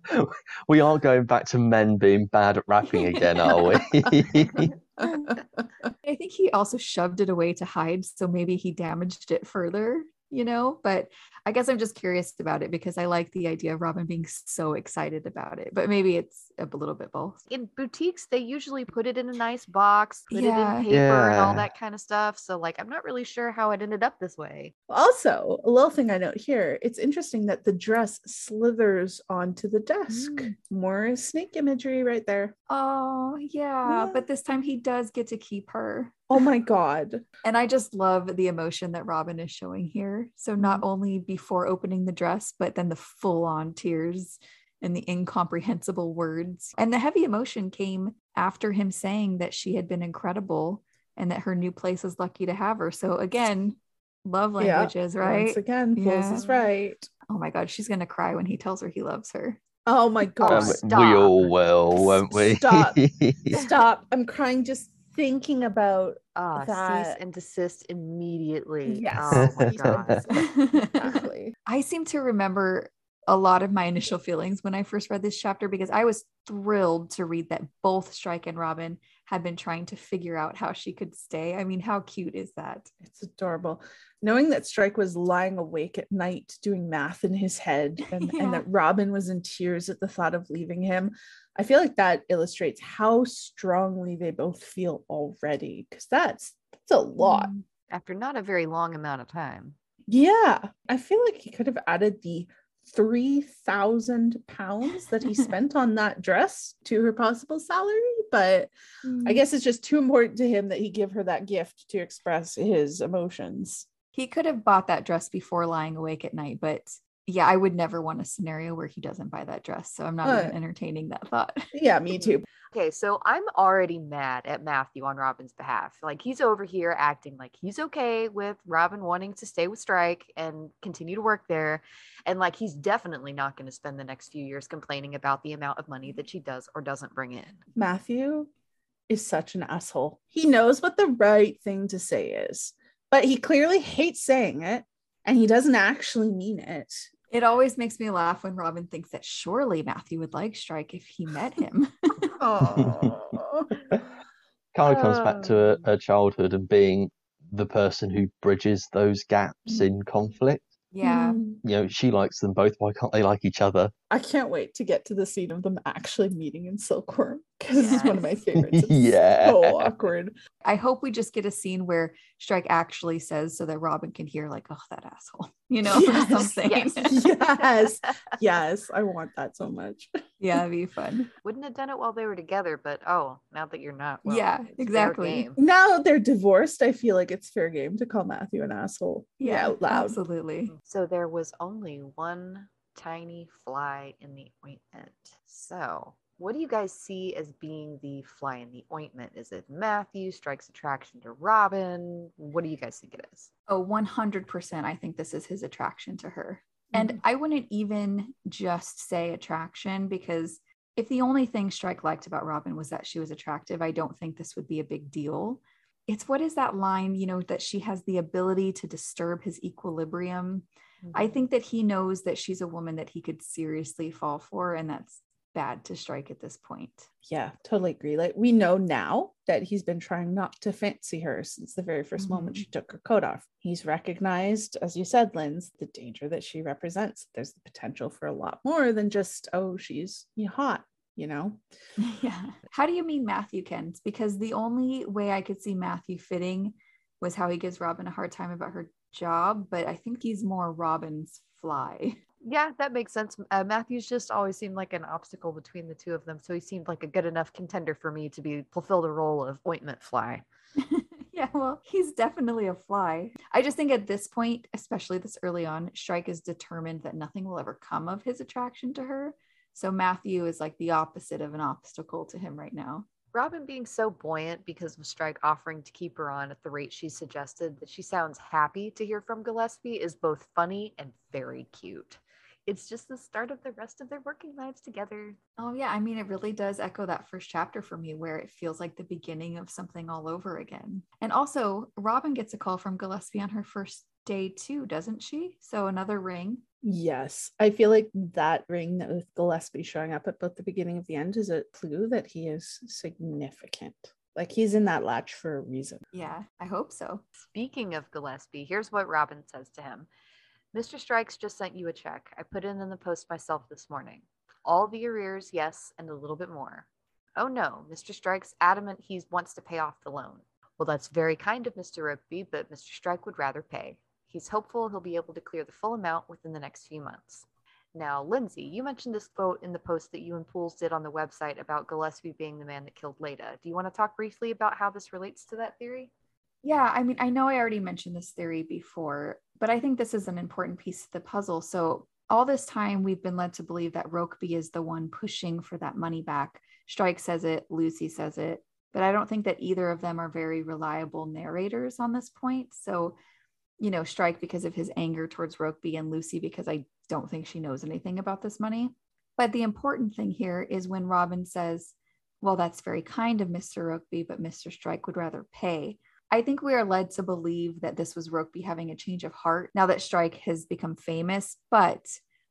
we are going back to men being bad at wrapping again, are we? I think he also shoved it away to hide, so maybe he damaged it further, you know. But I guess I'm just curious about it because I like the idea of Robin being so excited about it. But maybe it's a little bit both. In boutiques, they usually put it in a nice box, put Yeah. it in paper and all that kind of stuff. So, like, I'm not really sure how it ended up this way. also, a little thing I note here it's interesting that the dress slithers onto the desk. Mm. More snake imagery right there. Oh, yeah. Yeah. But this time he does get to keep her. Oh my God. And I just love the emotion that Robin is showing here. So, not only before opening the dress, but then the full on tears and the incomprehensible words. And the heavy emotion came after him saying that she had been incredible and that her new place is lucky to have her. So, again, love Yeah. languages, right? Once again, Fools is right. Oh my God, she's going to cry when he tells her he loves her. Oh my God. Um, stop. we all will, won't we? Stop. Stop. I'm crying just thinking about Ah, cease and desist immediately. Yes. Oh my god. exactly. I seem to remember a lot of my initial feelings when I first read this chapter because I was thrilled to read that both Strike and Robin had been trying to figure out how she could stay. I mean, how cute is that? It's adorable. Knowing that Strike was lying awake at night doing math in his head and, Yeah. and that Robin was in tears at the thought of leaving him, I feel like that illustrates how strongly they both feel already. Because that's that's a lot. Mm. After not a very long amount of time. Yeah. I feel like he could have added the three thousand pounds that he spent on that dress to her possible salary, but I guess it's just too important to him that he give her that gift to express his emotions. he could have bought that dress before lying awake at night, but yeah, I would never want a scenario where he doesn't buy that dress. So I'm not Uh, even entertaining that thought. Yeah, me too. Okay, so I'm already mad at Matthew on Robin's behalf. Like he's over here acting like he's okay with Robin wanting to stay with Strike and continue to work there. And like he's definitely not going to spend the next few years complaining about the amount of money that she does or doesn't bring in. Matthew is such an asshole. He knows what the right thing to say is, but he clearly hates saying it and he doesn't actually mean it. It always makes me laugh when Robin thinks that surely Matthew would like Strike if he met him. Oh. kind of comes back to her, her childhood and being the person who bridges those gaps in conflict. yeah. Hmm. You know, she likes them both. Why can't they like each other? I can't wait to get to the scene of them actually meeting in Silkworm because this is one of my favorites. It's Yeah. so awkward. I hope we just get a scene where Strike actually says so that Robin can hear, like, oh, that asshole, you know, Yes, or something. yes. Yes. Yes, I want that so much. yeah, it'd be fun. Wouldn't have done it while they were together, but oh, now that you're not, well, Yeah, exactly. game. Now they're divorced. I feel like it's fair game to call Matthew an asshole. Yeah, out loud. absolutely. So there was only one tiny fly in the ointment. So, what do you guys see as being the fly in the ointment? Is it Matthew strikes attraction to Robin? What do you guys think it is? Oh, 100%. I think this is his attraction to her. And mm-hmm. I wouldn't even just say attraction because if the only thing Strike liked about Robin was that she was attractive, I don't think this would be a big deal. It's what is that line, you know, that she has the ability to disturb his equilibrium. I think that he knows that she's a woman that he could seriously fall for, and that's bad to Strike at this point. Yeah, totally agree. Like we know now that he's been trying not to fancy her since the very 1st moment Mhm. she took her coat off. He's recognized, as you said, Linz, the danger that she represents. There's the potential for a lot more than just, oh, she's hot, you know? yeah. How do you mean Matthew Kent? Because the only way I could see Matthew fitting was how he gives Robin a hard time about her job, but I think he's more Robin's fly. Yeah, that makes sense. Uh, Matthews just always seemed like an obstacle between the two of them, so he seemed like a good enough contender for me to be fulfill the role of ointment fly. yeah, well, he's definitely a fly. I just think at this point, especially this early on, Strike is determined that nothing will ever come of his attraction to her. So Matthew is like the opposite of an obstacle to him right now. Robin being so buoyant because of Strike offering to keep her on at the rate she suggested that she sounds happy to hear from Gillespie is both funny and very cute. It's just the start of the rest of their working lives together. Oh, yeah. I mean, it really does echo that first chapter for me where it feels like the beginning of something all over again. And also, Robin gets a call from Gillespie on her first day, two, doesn't she? So, another ring. Yes, I feel like that ring that with Gillespie showing up at both the beginning of the end is a clue that he is significant. Like he's in that latch for a reason. Yeah, I hope so. Speaking of Gillespie, here's what Robin says to him Mr. Strikes just sent you a check. I put it in the post myself this morning. All the arrears, yes, and a little bit more. Oh no, Mr. Strike's adamant he wants to pay off the loan. Well, that's very kind of Mr. Rokeby, but Mr. Strike would rather pay. He's hopeful he'll be able to clear the full amount within the next few months. Now, Lindsay, you mentioned this quote in the post that you and Pools did on the website about Gillespie being the man that killed Leda. Do you want to talk briefly about how this relates to that theory? Yeah, I mean, I know I already mentioned this theory before, but I think this is an important piece of the puzzle. So, all this time, we've been led to believe that Rokeby is the one pushing for that money back. Strike says it, Lucy says it, but I don't think that either of them are very reliable narrators on this point. So, you know, Strike because of his anger towards Rokeby and Lucy because I don't think she knows anything about this money. But the important thing here is when Robin says, Well, that's very kind of Mr. Rokeby, but Mr. Strike would rather pay. I think we are led to believe that this was Rokeby having a change of heart now that Strike has become famous. But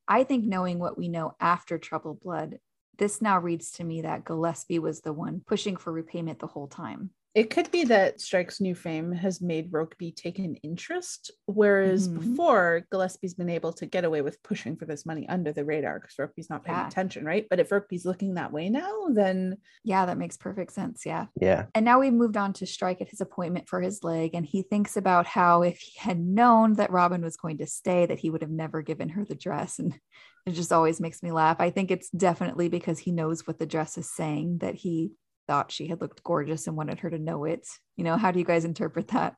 I think knowing what we know after Troubled Blood, this now reads to me that Gillespie was the one pushing for repayment the whole time. It could be that Strike's new fame has made Rokeby take an interest, whereas Mhm. before Gillespie's been able to get away with pushing for this money under the radar because Rokeby's not paying Yeah. attention, right? But if Rokeby's looking that way now, then Yeah, that makes perfect sense. Yeah. Yeah. And now we've moved on to Strike at his appointment for his leg. And he thinks about how if he had known that Robin was going to stay, that he would have never given her the dress. And it just always makes me laugh. I think it's definitely because he knows what the dress is saying that he thought she had looked gorgeous and wanted her to know it. You know, how do you guys interpret that?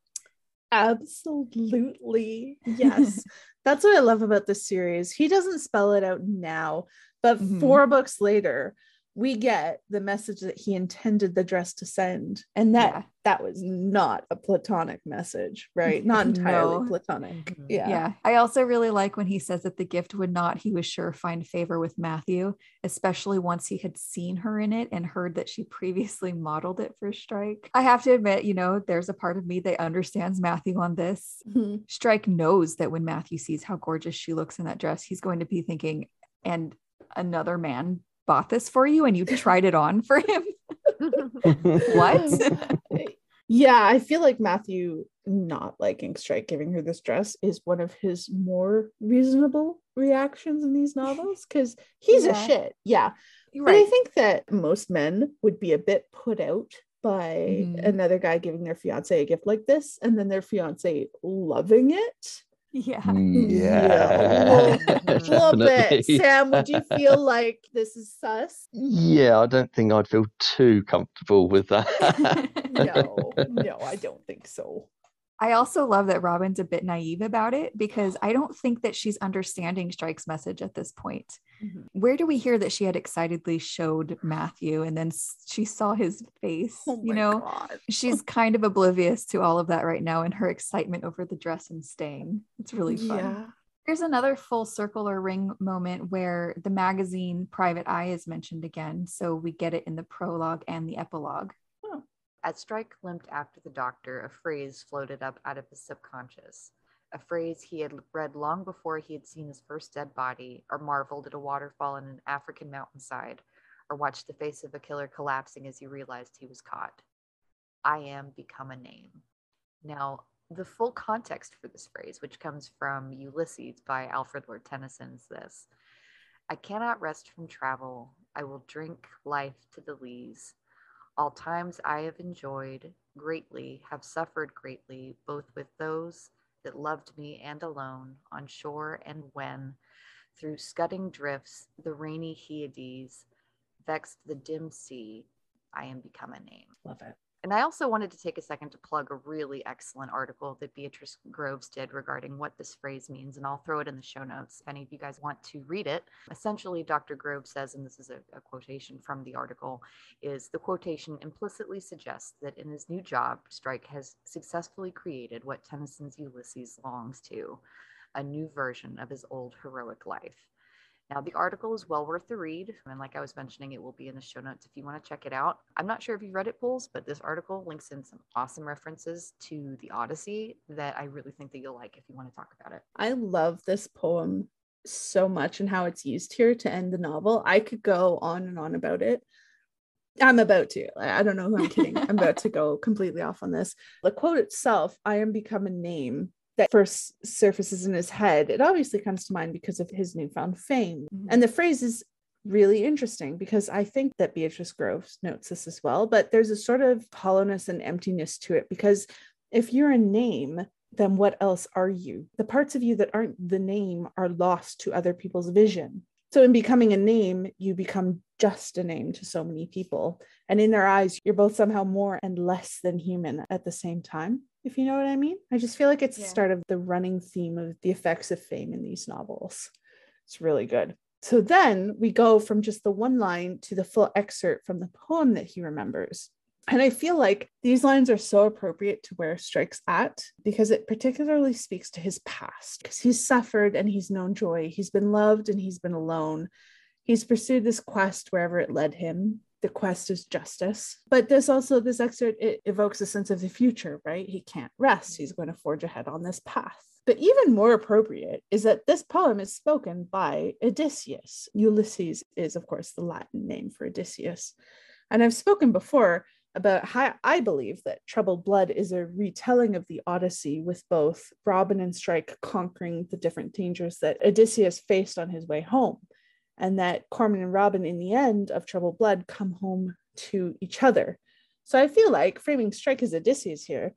Absolutely. Yes. That's what I love about this series. He doesn't spell it out now, but Mhm. four books later, we get the message that he intended the dress to send. And that Yeah. that was not a platonic message, right? Not entirely No. platonic. Mhm. Yeah. Yeah. I also really like when he says that the gift would not, he was sure, find favor with Matthew, especially once he had seen her in it and heard that she previously modeled it for Strike. I have to admit, you know, there's a part of me that understands Matthew on this. Mhm. Strike knows that when Matthew sees how gorgeous she looks in that dress, he's going to be thinking, and another man bought this for you and you tried it on for him. what? Yeah, I feel like Matthew not liking Strike giving her this dress is one of his more reasonable reactions in these novels because he's a shit. Yeah. You're But I think that most men would be a bit put out by Mhm. another guy giving their fiance a gift like this and then their fiance loving it. Yeah. Yeah. A little bit. Definitely. Sam, would you feel like this is sus? Yeah, I don't think I'd feel too comfortable with that. No, no, I don't think so. I also love that Robin's a bit naive about it because I don't think that she's understanding Strike's message at this point. Mhm. Where do we hear that she had excitedly showed Matthew and then she saw his face? Oh you know, she's kind of oblivious to all of that right now and her excitement over the dress and staying. It's really fun. Yeah. Here's another full circle or ring moment where the magazine Private Eye is mentioned again. So we get it in the prologue and the epilogue. As Strike limped after the doctor, a phrase floated up out of his subconscious. A phrase he had read long before he had seen his first dead body, or marveled at a waterfall in an African mountainside, or watched the face of a killer collapsing as he realized he was caught. I am become a name. Now, the full context for this phrase, which comes from Ulysses by Alfred Lord Tennyson, is this I cannot rest from travel. I will drink life to the lees. All times I have enjoyed greatly, have suffered greatly, both with those that loved me and alone, on shore and when, through scudding drifts, the rainy Hyades, vexed the dim sea, I am become a name. Love it. And I also wanted to take a second to plug a really excellent article that Beatrice Groves did regarding what this phrase means. And I'll throw it in the show notes if any of you guys want to read it. Essentially, Dr. Groves says, and this is a, a quotation from the article, is the quotation implicitly suggests that in his new job, Strike has successfully created what Tennyson's Ulysses longs to a new version of his old heroic life. Now, the article is well worth the read. And like I was mentioning, it will be in the show notes if you want to check it out. I'm not sure if you've read it, Pools, but this article links in some awesome references to the Odyssey that I really think that you'll like if you want to talk about it. I love this poem so much and how it's used here to end the novel. I could go on and on about it. I'm about to. I don't know who I'm kidding. I'm about to go completely off on this. The quote itself, I am become a name, that first surfaces in his head, it obviously comes to mind because of his newfound fame. Mm-hmm. And the phrase is really interesting because I think that Beatrice Groves notes this as well, but there's a sort of hollowness and emptiness to it because if you're a name, then what else are you? The parts of you that aren't the name are lost to other people's vision. So, in becoming a name, you become just a name to so many people. And in their eyes, you're both somehow more and less than human at the same time if you know what I mean. I just feel like it's yeah. the start of the running theme of the effects of fame in these novels. It's really good. So then we go from just the one line to the full excerpt from the poem that he remembers. And I feel like these lines are so appropriate to where Strike's at because it particularly speaks to his past. Because he's suffered and he's known joy. He's been loved and he's been alone. He's pursued this quest wherever it led him the quest is justice. But this also, this excerpt, it evokes a sense of the future, right? He can't rest. He's going to forge ahead on this path. But even more appropriate is that this poem is spoken by Odysseus. Ulysses is, of course, the Latin name for Odysseus. And I've spoken before about how I believe that Troubled Blood is a retelling of the Odyssey with both Robin and Strike conquering the different dangers that Odysseus faced on his way home and that Cormoran and Robin, in the end of Troubled Blood, come home to each other. So I feel like framing Strike as Odysseus here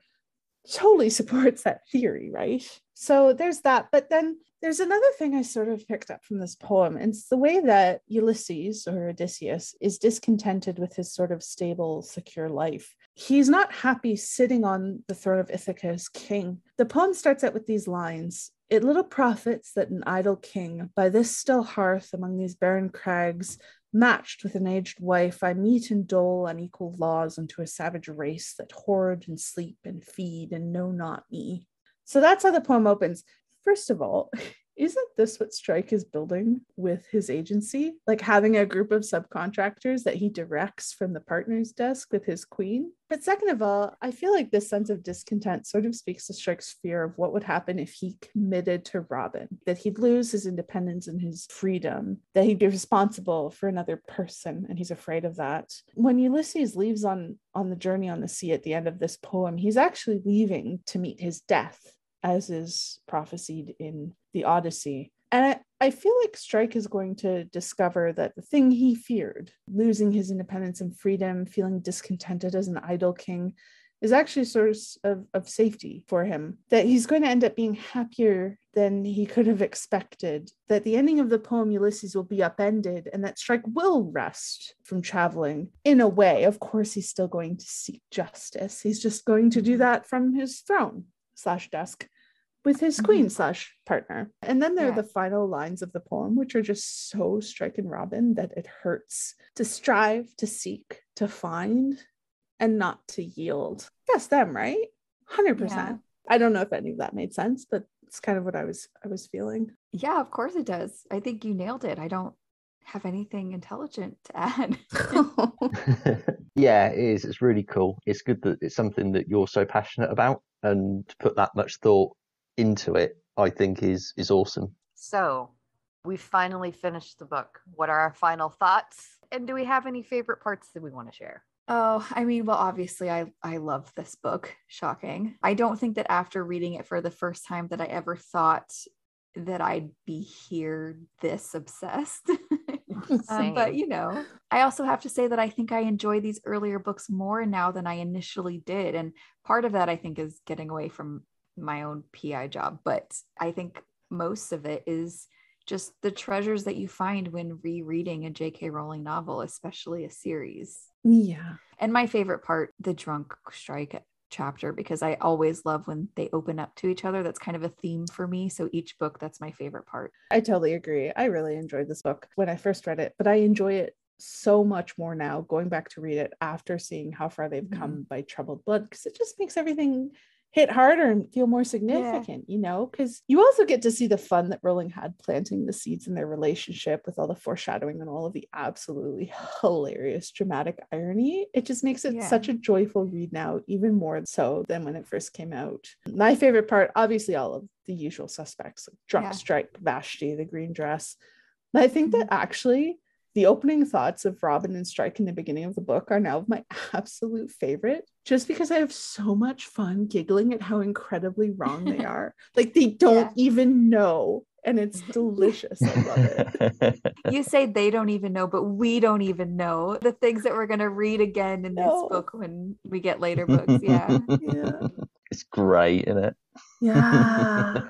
totally supports that theory, right? So there's that. But then there's another thing I sort of picked up from this poem. And it's the way that Ulysses or Odysseus is discontented with his sort of stable, secure life. He's not happy sitting on the throne of Ithaca as king. The poem starts out with these lines it little profits that an idle king, by this still hearth among these barren crags, matched with an aged wife, I meet and dole unequal laws unto a savage race that hoard and sleep and feed and know not me. So that's how the poem opens. First of all, isn't this what Strike is building with his agency? Like having a group of subcontractors that he directs from the partner's desk with his queen? But second of all, I feel like this sense of discontent sort of speaks to Strike's fear of what would happen if he committed to Robin, that he'd lose his independence and his freedom, that he'd be responsible for another person, and he's afraid of that. When Ulysses leaves on, on the journey on the sea at the end of this poem, he's actually leaving to meet his death as is prophesied in the Odyssey. And I, I feel like Strike is going to discover that the thing he feared, losing his independence and freedom, feeling discontented as an idle king, is actually a source of, of safety for him. That he's going to end up being happier than he could have expected. That the ending of the poem Ulysses will be upended and that Strike will rest from traveling in a way. Of course, he's still going to seek justice. He's just going to do that from his throne slash desk with his mm-hmm. queen slash partner. And then there yeah. are the final lines of the poem, which are just so striking Robin that it hurts to strive, to seek, to find, and not to yield. That's them, right? 100%. Yeah. I don't know if any of that made sense, but it's kind of what I was I was feeling. Yeah, of course it does. I think you nailed it. I don't have anything intelligent to add. yeah, it is. It's really cool. It's good that it's something that you're so passionate about and to put that much thought into it, I think is is awesome. So we finally finished the book. What are our final thoughts? And do we have any favorite parts that we want to share? Oh, I mean, well, obviously I I love this book. Shocking. I don't think that after reading it for the first time that I ever thought that I'd be here this obsessed. um, but you know, I also have to say that I think I enjoy these earlier books more now than I initially did. And part of that I think is getting away from my own PI job, but I think most of it is just the treasures that you find when rereading a J.K. Rowling novel, especially a series. Yeah. And my favorite part, the drunk strike chapter, because I always love when they open up to each other. That's kind of a theme for me. So each book, that's my favorite part. I totally agree. I really enjoyed this book when I first read it, but I enjoy it so much more now going back to read it after seeing how far they've mm-hmm. come by troubled blood because it just makes everything hit harder and feel more significant, you know, because you also get to see the fun that Rowling had planting the seeds in their relationship with all the foreshadowing and all of the absolutely hilarious dramatic irony. It just makes it Yeah. such a joyful read now, even more so than when it first came out. My favorite part, obviously, all of the usual suspects like Drunk Yeah. Strike, Vashti, the green dress. And I think that mm-hmm. actually the opening thoughts of Robin and Strike in the beginning of the book are now my absolute favorite, just because I have so much fun giggling at how incredibly wrong they are. Like they don't even know, and it's delicious. I love it. You say they don't even know, but we don't even know the things that we're going to read again in No. this book when we get later books. Yeah. Yeah. It's great, isn't it? Yeah.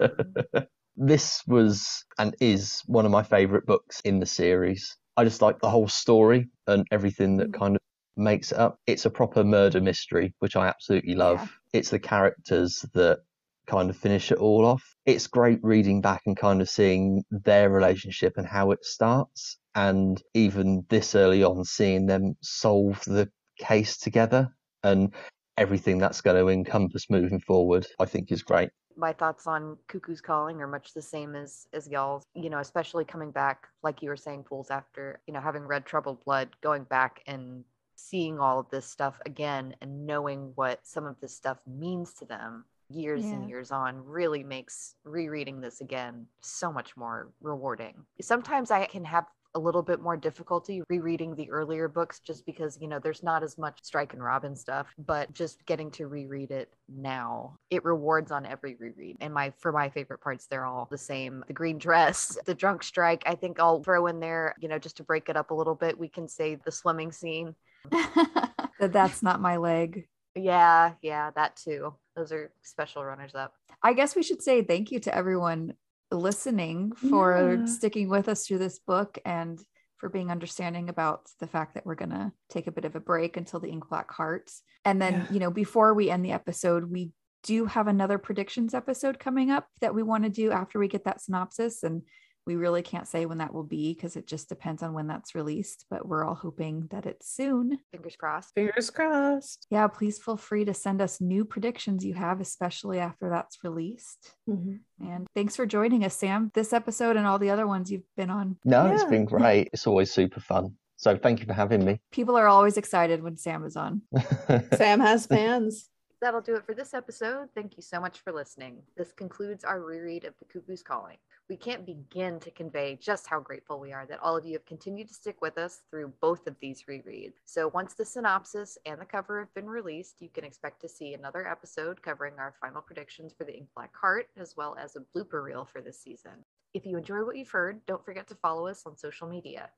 this was and is one of my favorite books in the series. I just like the whole story and everything that Mm. kind of makes it up. It's a proper murder mystery, which I absolutely love. Yeah. It's the characters that kind of finish it all off. It's great reading back and kind of seeing their relationship and how it starts. And even this early on, seeing them solve the case together and everything that's going to encompass moving forward, I think is great. My thoughts on cuckoo's calling are much the same as as y'all's you know especially coming back like you were saying pools after you know having read troubled blood going back and seeing all of this stuff again and knowing what some of this stuff means to them years Yeah. and years on really makes rereading this again so much more rewarding sometimes i can have a little bit more difficulty rereading the earlier books just because you know there's not as much strike and robin stuff but just getting to reread it now it rewards on every reread. And my for my favorite parts they're all the same. The green dress the drunk strike i think i'll throw in there you know just to break it up a little bit we can say the swimming scene. That's not my leg. yeah yeah that too. Those are special runners up. I guess we should say thank you to everyone listening for Yeah. sticking with us through this book and for being understanding about the fact that we're going to take a bit of a break until the ink black hearts. And then, Yeah. you know, before we end the episode, we do have another predictions episode coming up that we want to do after we get that synopsis. And we really can't say when that will be because it just depends on when that's released, but we're all hoping that it's soon. fingers crossed Fingers crossed. Yeah, please feel free to send us new predictions you have, especially after that's released. Mm-hmm. And thanks for joining us, Sam. This episode and all the other ones you've been on. No, it's been great. It's always super fun. So thank you for having me. People are always excited when Sam is on. Sam has fans. That'll do it for this episode. Thank you so much for listening. This concludes our reread of The Cuckoo's Calling. We can't begin to convey just how grateful we are that all of you have continued to stick with us through both of these rereads. So, once the synopsis and the cover have been released, you can expect to see another episode covering our final predictions for the Ink Black Heart, as well as a blooper reel for this season. If you enjoy what you've heard, don't forget to follow us on social media.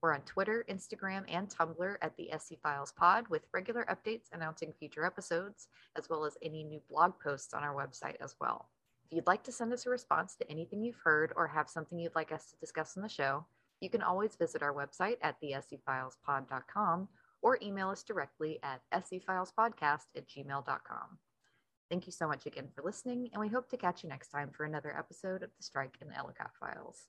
We're on Twitter, Instagram, and Tumblr at the SC Files Pod with regular updates announcing future episodes, as well as any new blog posts on our website as well. If you'd like to send us a response to anything you've heard or have something you'd like us to discuss on the show, you can always visit our website at thesefilespod.com or email us directly at scfilespodcast at gmail.com. Thank you so much again for listening, and we hope to catch you next time for another episode of the Strike and Ellacott Files.